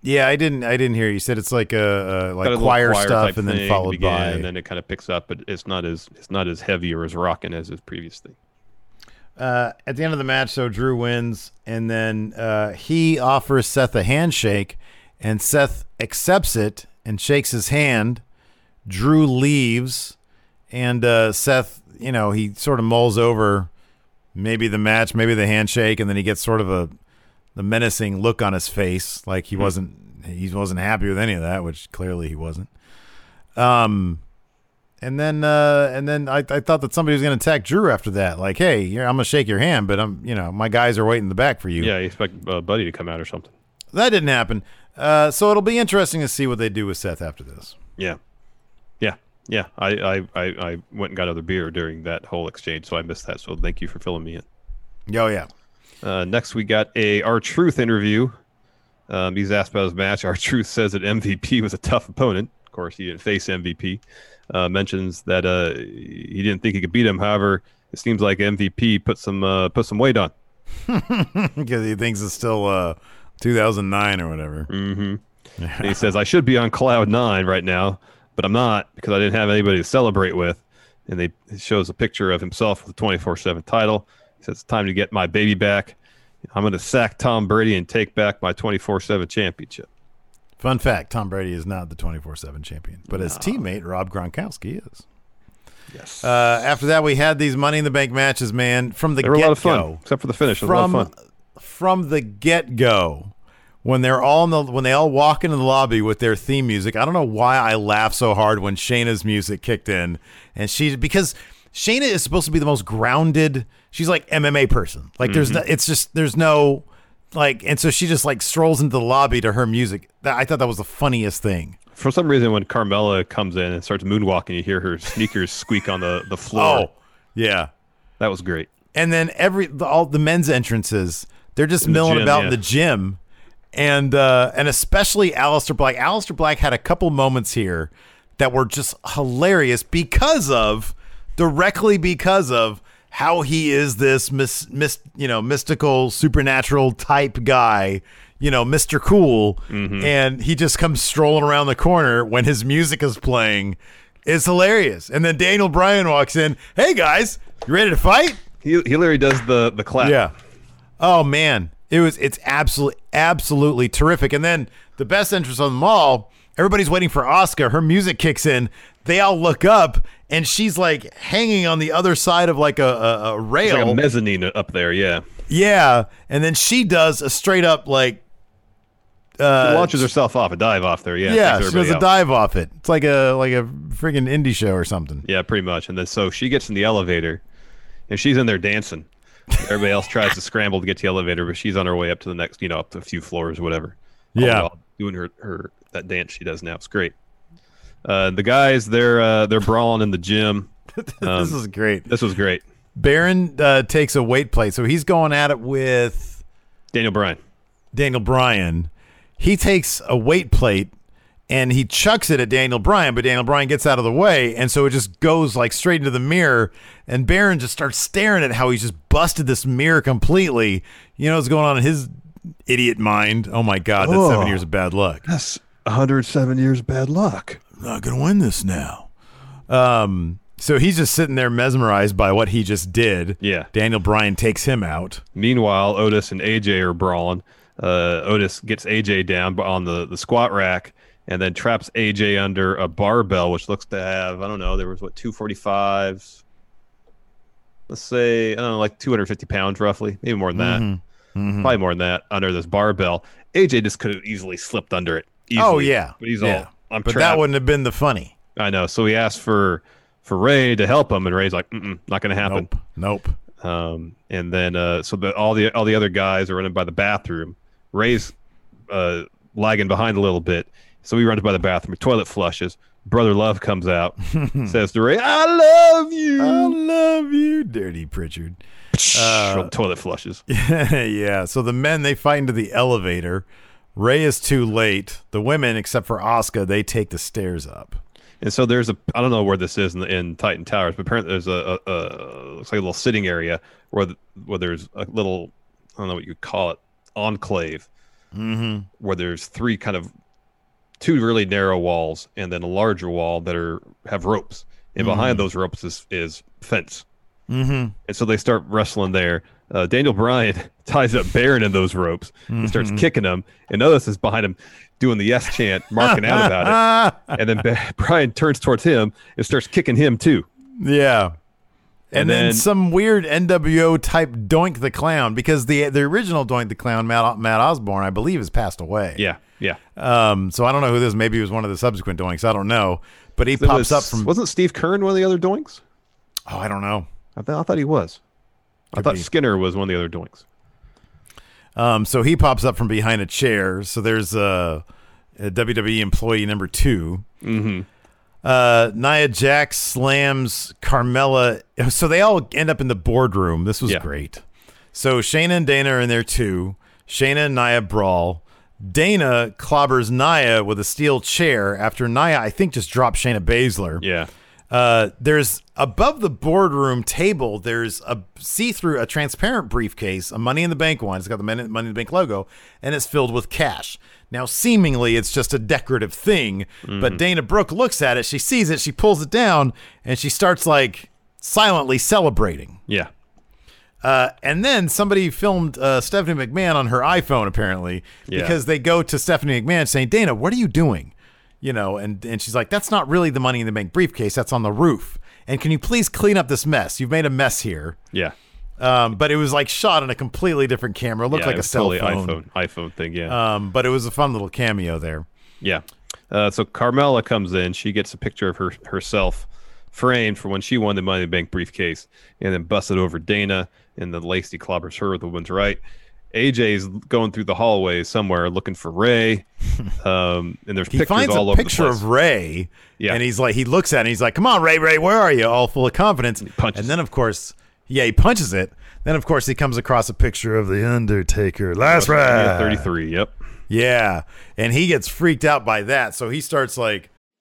Yeah, I didn't. I didn't hear you said it's like a, a like little choir, stuff, and then followed begin, by. and then it kind of picks up, but it's not as it's not as heavy or as rocking as his previous thing. uh, at the end of the match, so Drew wins, and then uh, he offers Seth a handshake, and Seth accepts it and shakes his hand. Drew leaves, and uh, Seth, you know, he sort of mulls over maybe the match, maybe the handshake, and then he gets sort of a the menacing look on his face, like he wasn't he wasn't happy with any of that, which clearly he wasn't. Um, and then uh, and then I, I thought that somebody was going to attack Drew after that. Like, hey, I'm going to shake your hand, but I'm you know my guys are waiting in the back for you. Yeah, you expect uh, Buddy to come out or something. That didn't happen. Uh, so it'll be interesting to see what they do with Seth after this. Yeah, yeah, yeah. I I, I, I went and got another beer during that whole exchange, so I missed that. So thank you for filling me in. Oh yeah. Uh, next, we got a R-Truth interview. Um, he's asked about his match. R-Truth says that MVP was a tough opponent. Of course, he didn't face MVP. Uh, mentions that uh, he didn't think he could beat him. However, it seems like MVP put some uh, put some weight on. because he thinks it's still uh, 2009 or whatever. And he says, I should be on cloud nine right now, but I'm not because I didn't have anybody to celebrate with. And they shows a picture of himself with a 24 7 title. He says, It's time to get my baby back. I'm going to sack Tom Brady and take back my 24 7 championship. Fun fact: Tom Brady is not the 24/7 champion, but his teammate Rob Gronkowski is. Yes. Uh, after that, we had these Money in the Bank matches, man. From the they were a lot of fun, get-go. except for the finish. It a lot from from the get go, when they're all in the when they all walk into the lobby with their theme music. I don't know why I laughed so hard when Shayna's music kicked in, and she because Shayna is supposed to be the most grounded. She's like MMA person. Like there's no, it's just there's no like, and so she just like strolls into the lobby to her music. That I thought that was the funniest thing. For some reason, when Carmella comes in and starts moonwalking, you hear her sneakers squeak on the, the floor. Oh, yeah. That was great. and then every the, all the men's entrances they're just the milling gym, about in the gym and uh and especially Aleister Black Aleister Black had a couple moments here that were just hilarious because of directly because of how he is this mis, mis you know mystical supernatural type guy you know Mr. Cool Mm-hmm. and he just comes strolling around the corner when his music is playing it's hilarious and then Daniel Bryan walks in hey guys you ready to fight He, he literally does the, the clap. yeah. Oh man, it was it's absolutely absolutely terrific. And then the best entrance on them all, everybody's waiting for Asuka. Her music kicks in. They all look up, and she's like hanging on the other side of like a, a, a rail. like a mezzanine up there, yeah. yeah, and then she does a straight up like. She Uh, launches herself off, a dive off there, yeah. yeah, she does a out. dive off it. It's like a like a friggin' indie show or something. Yeah, pretty much. And then so she gets in the elevator, and she's in there dancing. Everybody else tries to scramble to get to the elevator, but she's on her way up to the next, you know, up to a few floors or whatever. All Yeah. doing her her that dance she does now. It's great. Uh, the guys, they're uh, they're brawling in the gym. Um, this is great. This was great. Baron uh, takes a weight plate, so he's going at it with Daniel Bryan. Daniel Bryan. He takes a weight plate and he chucks it at Daniel Bryan, but Daniel Bryan gets out of the way, and so it just goes like straight into the mirror. And Baron just starts staring at how he's just busted this mirror completely. You know what's going on in his idiot mind? Oh my god, that's seven years of bad luck. That's 107 years of bad luck. I'm not gonna win this now. Um, so he's just sitting there mesmerized by what he just did. Yeah. Daniel Bryan takes him out. Meanwhile, Otis and AJ are brawling. Uh, Otis gets AJ down on the, the squat rack and then traps AJ under a barbell, which looks to have, I don't know, there was what, 245s? Let's say, I don't know, like 250 pounds roughly, maybe more than that. Mm-hmm. Probably more than that under this barbell. AJ just could have easily slipped under it. Easily, oh yeah, But he's yeah. all, I'm but that wouldn't have been the funny. I know. So he asked for for Rey to help him, and Rey's like, Mm-mm, "Not going to happen." Nope. Nope. Um, and then uh, so the, all the all the other guys are running by the bathroom. Rey's uh, lagging behind a little bit, so he runs by the bathroom. Toilet flushes. Brother Love comes out, says to Rey, "I love you." I love you, Dirty Prichard. Uh, toilet flushes. yeah. So the men they fight into the elevator. Rey is too late. The women, except for Asuka, they take the stairs up. And so there's a I don't know where this is in, the, in Titan Towers, but apparently there's a, a, a looks like a little sitting area where the, where there's a little I don't know what you call it enclave, mm-hmm. where there's three kind of two really narrow walls and then a larger wall that are have ropes, and behind Mhm. those ropes is is fence. Mm-hmm. And so they start wrestling there. Uh, Daniel Bryan ties up Baron in those ropes and starts Mhm. kicking him, and Otis is behind him doing the yes chant, marking out about it. And then ba- Bryan turns towards him and starts kicking him too. Yeah. And, And then, then- some weird NWO type Doink the Clown because the the original Doink the Clown, Matt, Matt Osborne, I believe, has passed away. Yeah, yeah. Um, so I don't know who this. Maybe it was one of the subsequent Doinks. I don't know. But he It pops was- up from. Wasn't Steve Keirn one of the other doinks? Oh, I don't know. I, th- I thought he was. I thought be. Skinner was one of the other doinks. Um, so he pops up from behind a chair. So there's a, a WWE employee number 2 Mm-hmm. Uh, Nia Jax slams Carmella. So they all end up in the boardroom. This was Yeah. great. So Shayna and Dana are in there too. Shayna and Nia brawl. Dana clobbers Nia with a steel chair after Nia, I think, just dropped Shayna Baszler. Yeah. Uh, there's above the boardroom table. There's a see-through, a transparent briefcase, a Money in the Bank one. It's got the Money Money in the Bank logo, and it's filled with cash. Now, seemingly, it's just a decorative thing, but Dana Brooke looks at it. She sees it. She pulls it down, and she starts like silently celebrating. Yeah. Uh, and then somebody filmed uh, Stephanie McMahon on her iPhone, apparently, Yeah. because they go to Stephanie McMahon saying, Dana, what are you doing? You know, and, and she's like, that's not really the Money in the Bank briefcase. That's on the roof. And can you please clean up this mess? You've made a mess here. Yeah. Um, but it was like shot on a completely different camera. It looked yeah, like it a cell totally phone. iPhone iPhone thing. Yeah. Um, but it was a fun little cameo there. Yeah. Uh, so Carmella comes in. She gets a picture of her herself framed for when she won the Money in the Bank briefcase, and then busted over Dana, and then Lacey clobbers her with the woman's right. AJ's going through the hallway somewhere looking for Rey, um, and there's He pictures finds all a over picture the place. of Rey, Yeah. and he's like, he looks at it, and he's like, "Come on, Rey, Rey, where are you?" All full of confidence. punches and then, of course, yeah, he punches it. Then, of course, he comes across a picture of the Undertaker. Last ride, 33. Yep. Yeah, and he gets freaked out by that, so he starts like,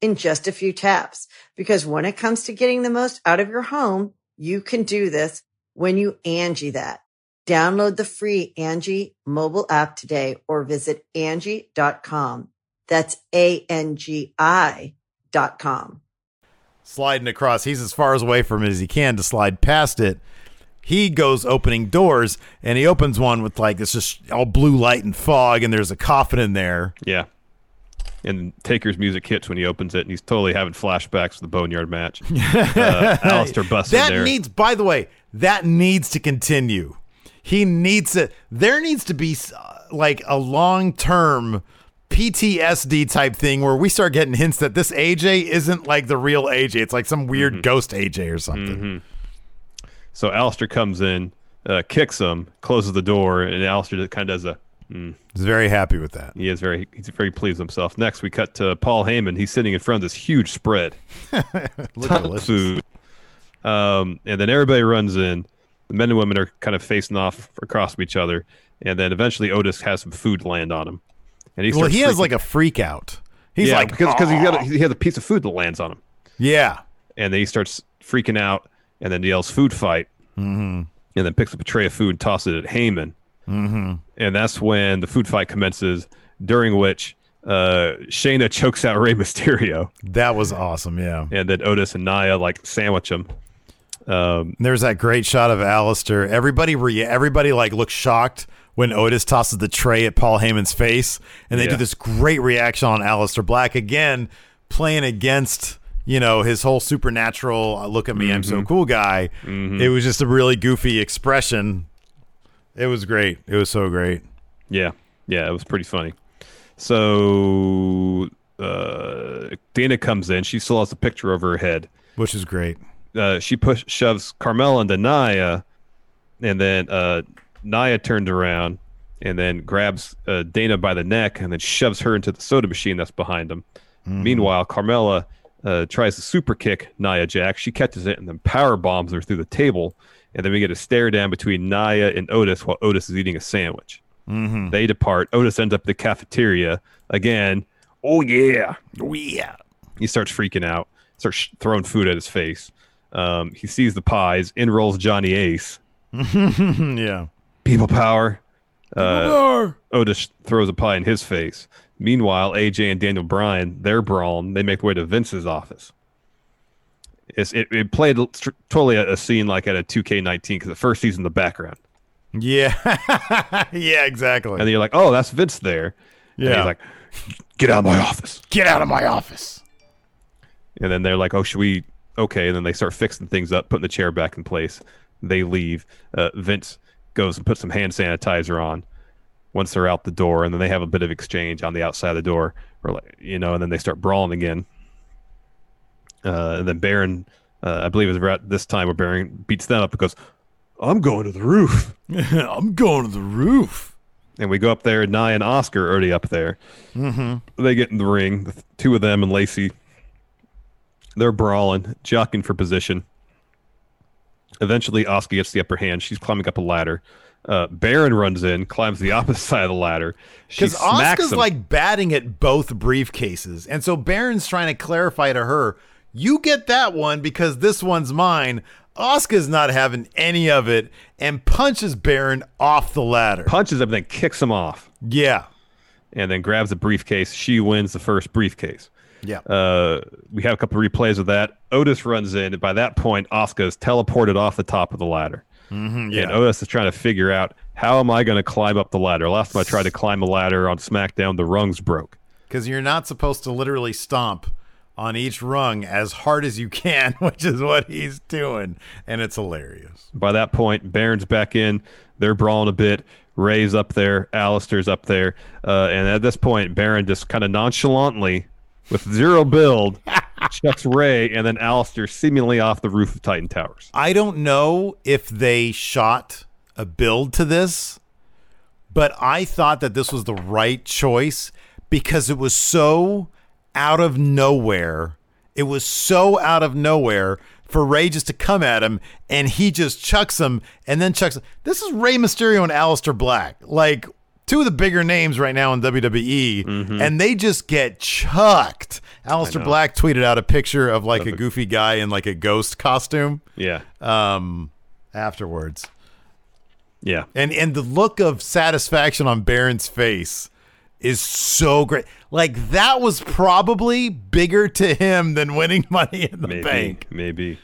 in just a few taps. Because when it comes to getting the most out of your home, you can do this when you Angie that. Download the free Angie mobile app today or visit Angie.com. That's A-N-G-I dot com. sliding across. He's as far away from it as he can to slide past it. He goes opening doors and he opens one with like it's just all blue light and fog, and there's a coffin in there. Yeah. And Taker's music hits when he opens it, and he's totally having flashbacks to the Boneyard match. uh, Aleister busts in That there. needs, by the way, that needs to continue. He needs to. There needs to be uh, like a long term PTSD type thing where we start getting hints that this AJ isn't like the real AJ. It's like some weird Mm-hmm. ghost AJ or something. so Aleister comes in, uh, kicks him, closes the door, and Aleister kind of does a. He's very happy with that. He is very he's very pleased with himself. Next, we cut to Paul Heyman. He's sitting in front of this huge spread, ton of food, um, and then everybody runs in. The men and women are kind of facing off across from each other, and then eventually Otis has some food land on him, and he Well, he has like a freak out. He's yeah, like, because because he got a, he has a piece of food that lands on him, yeah, and then he starts freaking out, and then yells "food fight," mm-hmm. and then picks up a tray of food and tosses it at Heyman, mm-hmm. and that's when the food fight commences. During which uh, Shayna chokes out Rey Mysterio, that was awesome. Yeah. and then Otis and Nia like sandwich him. Um, There's that great shot of Aleister. Everybody, re- everybody like looks shocked when Otis tosses the tray at Paul Heyman's face, and they Yeah. do this great reaction on Aleister Black again, playing against you know his whole supernatural "look at me, I'm so Mm-hmm. cool" guy. It was just a really goofy expression. It was great. It was so great. Yeah, yeah, it was pretty funny. So uh, Dana comes in. She still has a picture over her head. Which is great. Uh, she push shoves Carmella into Nia, and then uh, Nia turns around and then grabs uh, Dana by the neck and then shoves her into the soda machine that's behind him. Meanwhile, Carmella uh, tries to super kick Nia Jax. She catches it and then power bombs her through the table. And then we get a stare down between Nia and Otis while Otis is eating a sandwich. They depart. Otis ends up at the cafeteria again. Oh yeah! Oh yeah. He starts freaking out. Starts throwing food at his face. Um, he sees the pies. In rolls Johnny Ace. yeah. People power. Uh, Otis throws a pie in his face. Meanwhile, AJ and Daniel Bryan, they're brawling. They make their way to Vince's office. It's, it, it played tr- totally a, a scene like at a 2K19 because the first he's in the background. Yeah. yeah. Exactly. And then you're like, oh, that's Vince there. And Yeah. he's like, get out of my office. Get out of my office. And then they're like, oh, should we? Okay. And then they start fixing things up, putting the chair back in place. They leave. Uh, Vince goes and puts some hand sanitizer on once they're out the door. And then they have a bit of exchange on the outside of the door, or like, you know, and then they start brawling again. Uh, and then Baron, uh, I believe, is at this time where Baron beats them up and goes, I'm going to the roof. I'm going to the roof. And we go up there, and Nia and Asuka are already up there. Mm-hmm. They get in the ring, the two of them and Lacey. They're brawling, jockeying for position. Eventually, Asuka gets the upper hand. She's climbing up a ladder. Uh, Baron runs in, climbs the opposite side of the ladder. Because Asuka's him. like batting at both briefcases. And so Baron's trying to clarify to her, you get that one because this one's mine. Asuka's not having any of it and punches Baron off the ladder. punches him, and then kicks him off, yeah. and then grabs the briefcase. She wins the first briefcase. Yeah. Uh, we have a couple replays of that. Otis runs in. And by that point, Asuka is teleported off the top of the ladder. Mm-hmm, yeah. And Otis is trying to figure out how am I going to climb up the ladder. Last time I tried to climb a ladder on SmackDown, the rungs broke. Because you're not supposed to literally stomp on each rung as hard as you can, which is what he's doing. And it's hilarious. By that point, Baron's back in. They're brawling a bit. Rey's up there. Aleister's up there. Uh, and at this point, Baron just kind of nonchalantly, with zero build, chucks Rey and then Aleister seemingly off the roof of Titan Towers. I don't know if they shot a build to this, but I thought that this was the right choice because it was so out of nowhere. It was so out of nowhere for Rey just to come at him and he just chucks him and then chucks. This is Rey Mysterio and Aleister Black. Like, two of the bigger names right now in WWE, and they just get chucked. Aleister Black tweeted out a picture of like a goofy guy in like a ghost costume Yeah. um, afterwards. Yeah. And and the look of satisfaction on Baron's face is so great. Like that was probably bigger to him than winning money in the Maybe. bank. Maybe.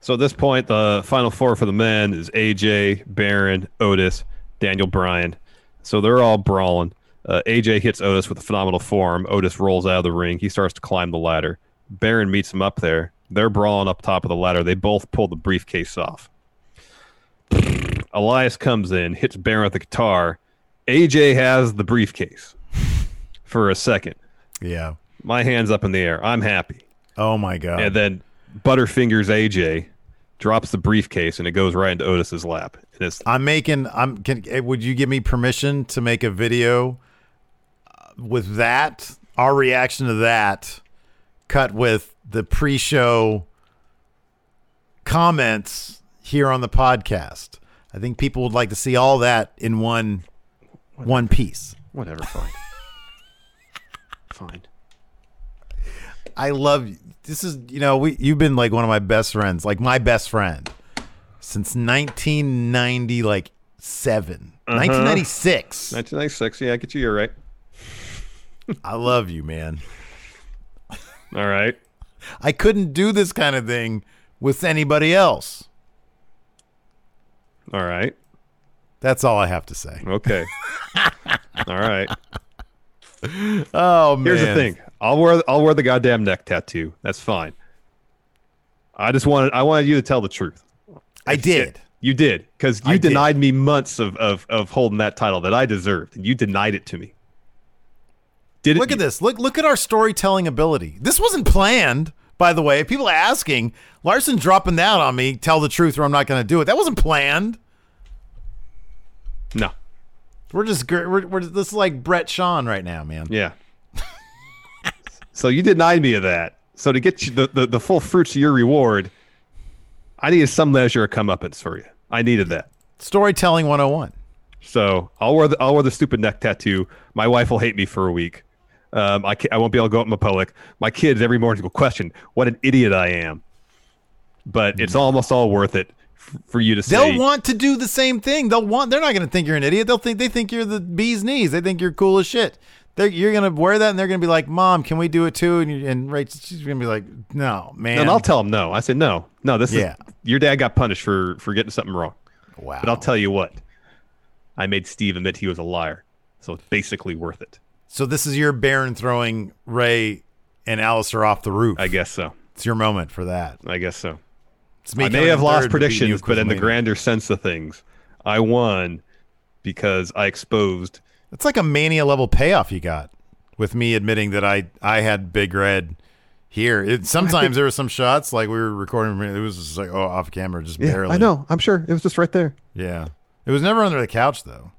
So at this point, the final four for the men is AJ, Baron, Otis, Daniel Bryan. So they're all brawling. Uh, AJ hits Otis with a Phenomenal Forearm. Otis rolls out of the ring. He starts to climb the ladder. Baron meets him up there. They're brawling up top of the ladder. They both pull the briefcase off. Elias comes in, hits Baron with the guitar. AJ has the briefcase for a second. Yeah. My hands up in the air. I'm happy. Oh my god. And then Butterfingers AJ drops the briefcase and it goes right into Otis's lap. And it's I'm making. I'm. Can, eh, would you give me permission to make a video uh, with that? Our reaction to that, cut with the pre-show comments here on the podcast. I think people would like to see all that in one one piece. whatever, fine. Fine. I love you. this is you know we you've been like one of my best friends, like my best friend since 1990 like 7. Uh-huh. 1996. 1996. Yeah, I get you. You're right. I love you, man. All right. I couldn't do this kind of thing with anybody else. All right. That's all I have to say. Okay. All right. Oh man. Here's the thing. I'll wear I'll wear the goddamn neck tattoo. That's fine. I just wanted I wanted you to tell the truth. I did. You did because you I did. denied me months of, of of holding that title that I deserved, and you denied it to me. Did it? Look at this. Look look at our storytelling ability. This wasn't planned, by the way. People are asking, Larson dropping that on me, tell the truth or I'm not going to do it. That wasn't planned. No. We're just we're, we're this is like Bret Shawn right now, man. Yeah. so you denied me of that. So to get you the, the, the full fruits of your reward, I needed some measure of comeuppance for you. I needed that. Storytelling 101. So I'll wear the I'll wear the stupid neck tattoo. My wife will hate me for a week. Um, I I won't be able to go out in public. My kids every morning will question what an idiot I am. But it's almost all worth it for you to say. They'll want to do the same thing. They'll want. They're not going to think you're an idiot. They'll think they think you're the bee's knees. They think you're cool as shit. They're, you're going to wear that, and they're going to be like, "Mom, can we do it too?" And you, and Rachel, she's going to be like, "No, man." and I'll tell them no. I said no, no. This Yeah. is your dad got punished for for getting something wrong. wow. But I'll tell you what, I made Steve admit he was a liar, so it's basically worth it. So this is your Baron throwing Rey and Aleister off the roof. I guess so. it's your moment for that. I guess so. It's me I may have lost third, but beating you predictions, but in the grander sense of things, I won because I exposed. It's like a mania level payoff you got with me admitting that I I had Big Red here. It, sometimes there were some shots like we were recording. It was just like oh off camera, just barely. I know. I'm sure it was just right there. Yeah, it was never under the couch though.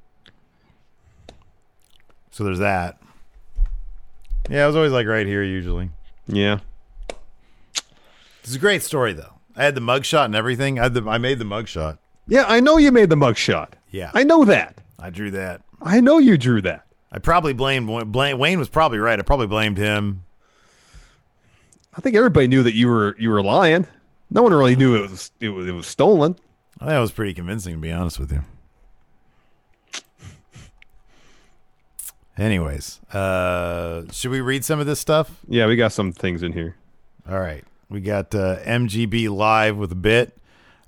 So there's that. Yeah, it was always like right here usually. Yeah. It's a great story though. I had the mugshot and everything. I had the, I made the mugshot. Yeah, I know you made the mugshot. Yeah. I know that. I drew that. I know you drew that. I probably blamed blame, Wayne was probably right. I probably blamed him. I think everybody knew that you were you were lying. No one really knew it was it was, it was stolen. It was pretty convincing to be honest with you. Anyways, uh, should we read some of this stuff? Yeah, we got some things in here. All right. We got uh, MGB live with a bit.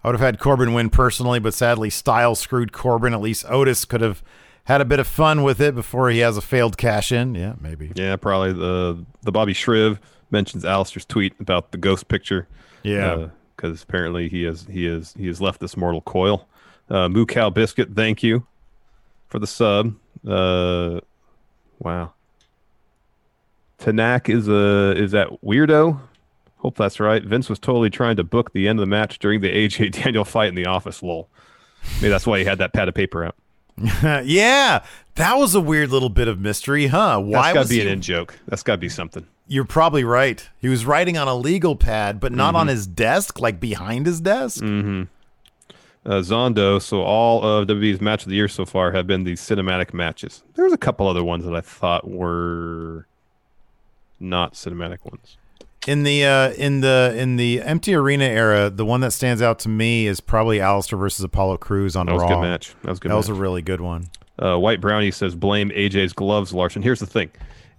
I would have had Corbin win personally, but sadly, Style screwed Corbin. At least Otis could have had a bit of fun with it before he has a failed cash in. Yeah, maybe. Yeah, probably the the Bobby Shriv mentions Aleister's tweet about the ghost picture. Yeah. because apparently he has he has he has left this mortal coil. Uh, Moo Cow Biscuit, thank you for the sub. Uh, wow. Tanak is a is that weirdo? Hope that's right. Vince was totally trying to book the end of the match during the AJ Daniel fight in the office. Lol. Maybe that's why he had that pad of paper out. yeah, that was a weird little bit of mystery, huh? Why That's got was to be he? an in joke. That's got to be something. You're probably right. He was writing on a legal pad, but not Mm-hmm. on his desk, like behind his desk. Uh, Zondo. So all of WWE's match of the year so far have been these cinematic matches. There was a couple other ones that I thought were not cinematic ones. In the uh, in the in the empty arena era, the one that stands out to me is probably Aleister versus Apollo Crews on That was Raw. a good match. That was a good That was a really good one. Uh, White Brownie says blame AJ's gloves, Larson. Here's the thing: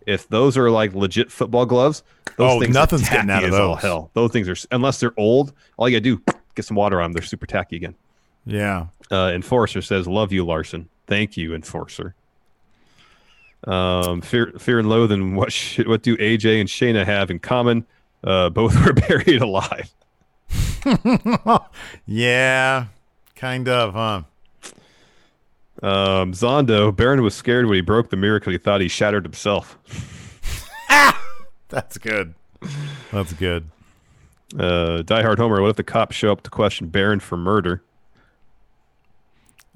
if those are like legit football gloves, those Oh, things nothing's getting out of as all those. hell. Those things are unless they're old. All you gotta do get some water on them. They're super tacky again. Yeah. Uh, Enforcer says, "Love you, Larson. Thank you, Enforcer." Um, fear, fear and loathing. What sh- what do AJ and Shayna have in common? Uh, both were buried alive. Yeah. Kind of, huh? Um, Zondo Baron was scared when he broke the mirror because he thought he shattered himself. ah! That's good. That's good. Uh, Die Hard Homer. What if the cops show up to question Baron for murder?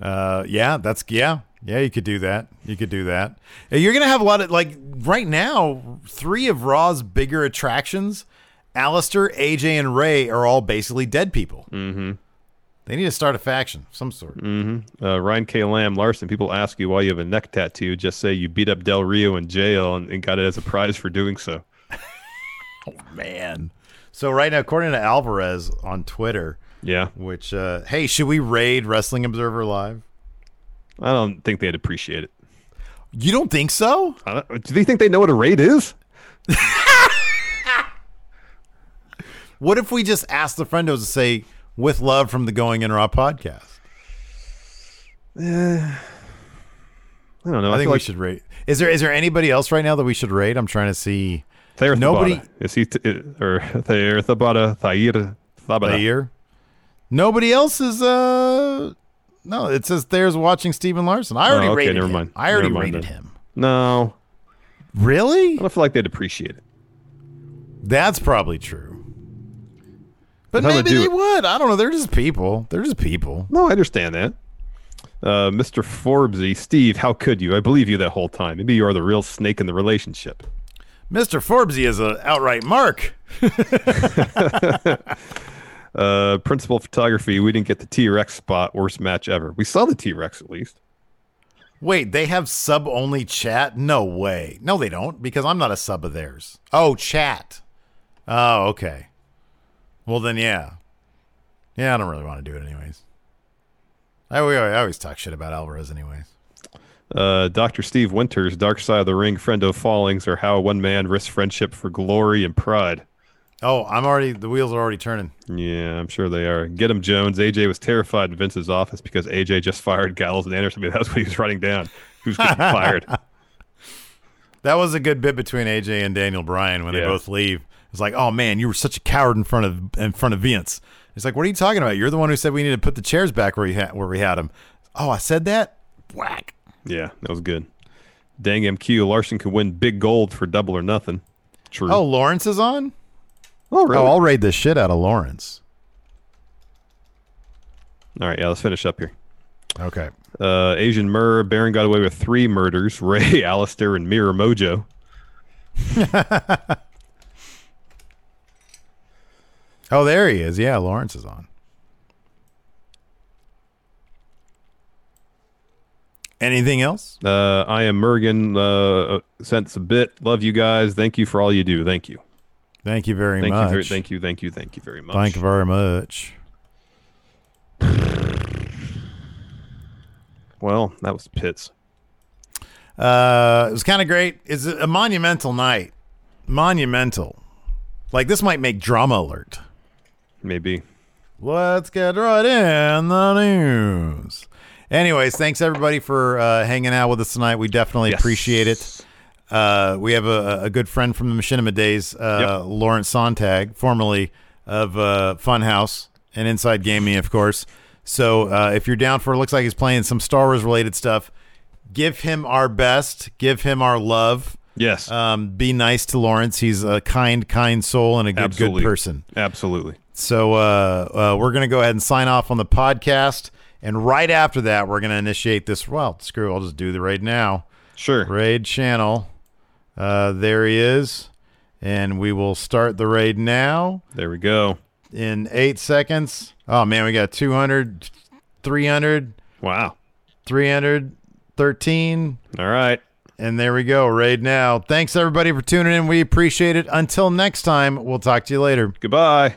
Uh, yeah, that's yeah, yeah. You could do that. You could do that. You're gonna have a lot of like right now. Three of Raw's bigger attractions, Aleister, AJ, and Rey are all basically dead people. Mm-hmm. They need to start a faction of some sort. Uh, Ryan K. Lamb Larson. People ask you why you have a neck tattoo. Just say you beat up Del Rio in jail and, and got it as a prize for doing so. Oh man. So right now, according to Alvarez on Twitter, Yeah, which uh, hey, should we raid Wrestling Observer Live? I don't think they'd appreciate it. You don't think so? I don't- do they think they know what a raid is? What if we just ask the friendos to say "with love" from the Going In Raw podcast? I don't know. I, think we like should rate. Is there is there anybody else right now that we should rate? I'm trying to see. Thayer nobody- Thabata. Is he t- or Thayer Thabata? Thayer Thabata. Thayer. Nobody else is. uh No, it says there's watching Steven Larson. I already Oh, okay, rated never him. mind. I already Never mind rated then. him. No, Really? I don't feel like they'd appreciate it. That's probably true. But how maybe they would. I don't know. They're just people. They're just people. No, I understand that. Uh, Mr. Forbesy, Steve, how could you? I believe you that whole time. Maybe you are the real snake in the relationship. Mr. Forbesy is an outright mark. Uh, principal photography, we didn't get the T Rex spot. Worst match ever. We saw the T Rex at least. Wait, they have sub only chat? No way. No, they don't, because I'm not a sub of theirs. Oh, chat. Oh, okay. Well, then, yeah. Yeah, I don't really want to do it, anyways. I, we- I always talk shit about Alvarez, anyways. Uh, Dr. Steve Winters, Dark Side of the Ring, Friendo Fallings, or how one man risks friendship for glory and pride. Oh, I'm already, the wheels are already turning. Yeah, I'm sure they are. Get him, Jones. AJ was terrified in Vince's office because AJ just fired Gallows and Anderson. I mean, that's what he was writing down. Who's getting fired? That was a good bit between AJ and Daniel Bryan when they both leave. It's like, oh man, you were such a coward in front of in front of Vince. It's like, what are you talking about? You're the one who said we need to put the chairs back where you had where we had them. Oh, I said that. Whack. Yeah, that was good. Dang MQ, Larson could win big gold for double or nothing. True. Oh, Lawrence is on. Oh really? Oh, I'll raid the shit out of Lawrence. All right, yeah, let's finish up here. Okay. Uh, Asian Murr, Baron got away with three murders. Rey, Aleister, and Mirror Mojo. Oh, there he is. Yeah, Lawrence is on. Anything else? Uh, I am Mergen. Uh, sent a bit. Love you guys. Thank you for all you do. Thank you. Thank you very Thank much. you. Very, thank you. Thank you. Thank you very much. Thank you very much. Well, that was pits. Uh, it was kind of great. It's a monumental night. Monumental. Like this might make drama alert. Maybe. Let's get right in the news. Anyways, thanks everybody for uh, hanging out with us tonight. We definitely Yes. appreciate it. Uh, we have a, a good friend from the Machinima days, uh, Lawrence Sontag, formerly of uh, Funhouse and Inside Gaming, of course. So uh, if you're down for, it looks like he's playing some Star Wars related stuff. Give him our best. Give him our love. Yes. Um, be nice to Lawrence. He's a kind, kind soul and a good, Absolutely. good person. Absolutely. So uh, uh, we're going to go ahead and sign off on the podcast. And right after that, we're going to initiate this. Well, screw, I'll just do the raid now. Sure. Raid channel. Uh, there he is. And we will start the raid now There we go. in eight seconds. Oh, man, we got 200, 300, Wow. 313, All right. And there we go, Raid now. Thanks everybody for tuning in. We appreciate it. Until next time, we'll talk to you later. Goodbye.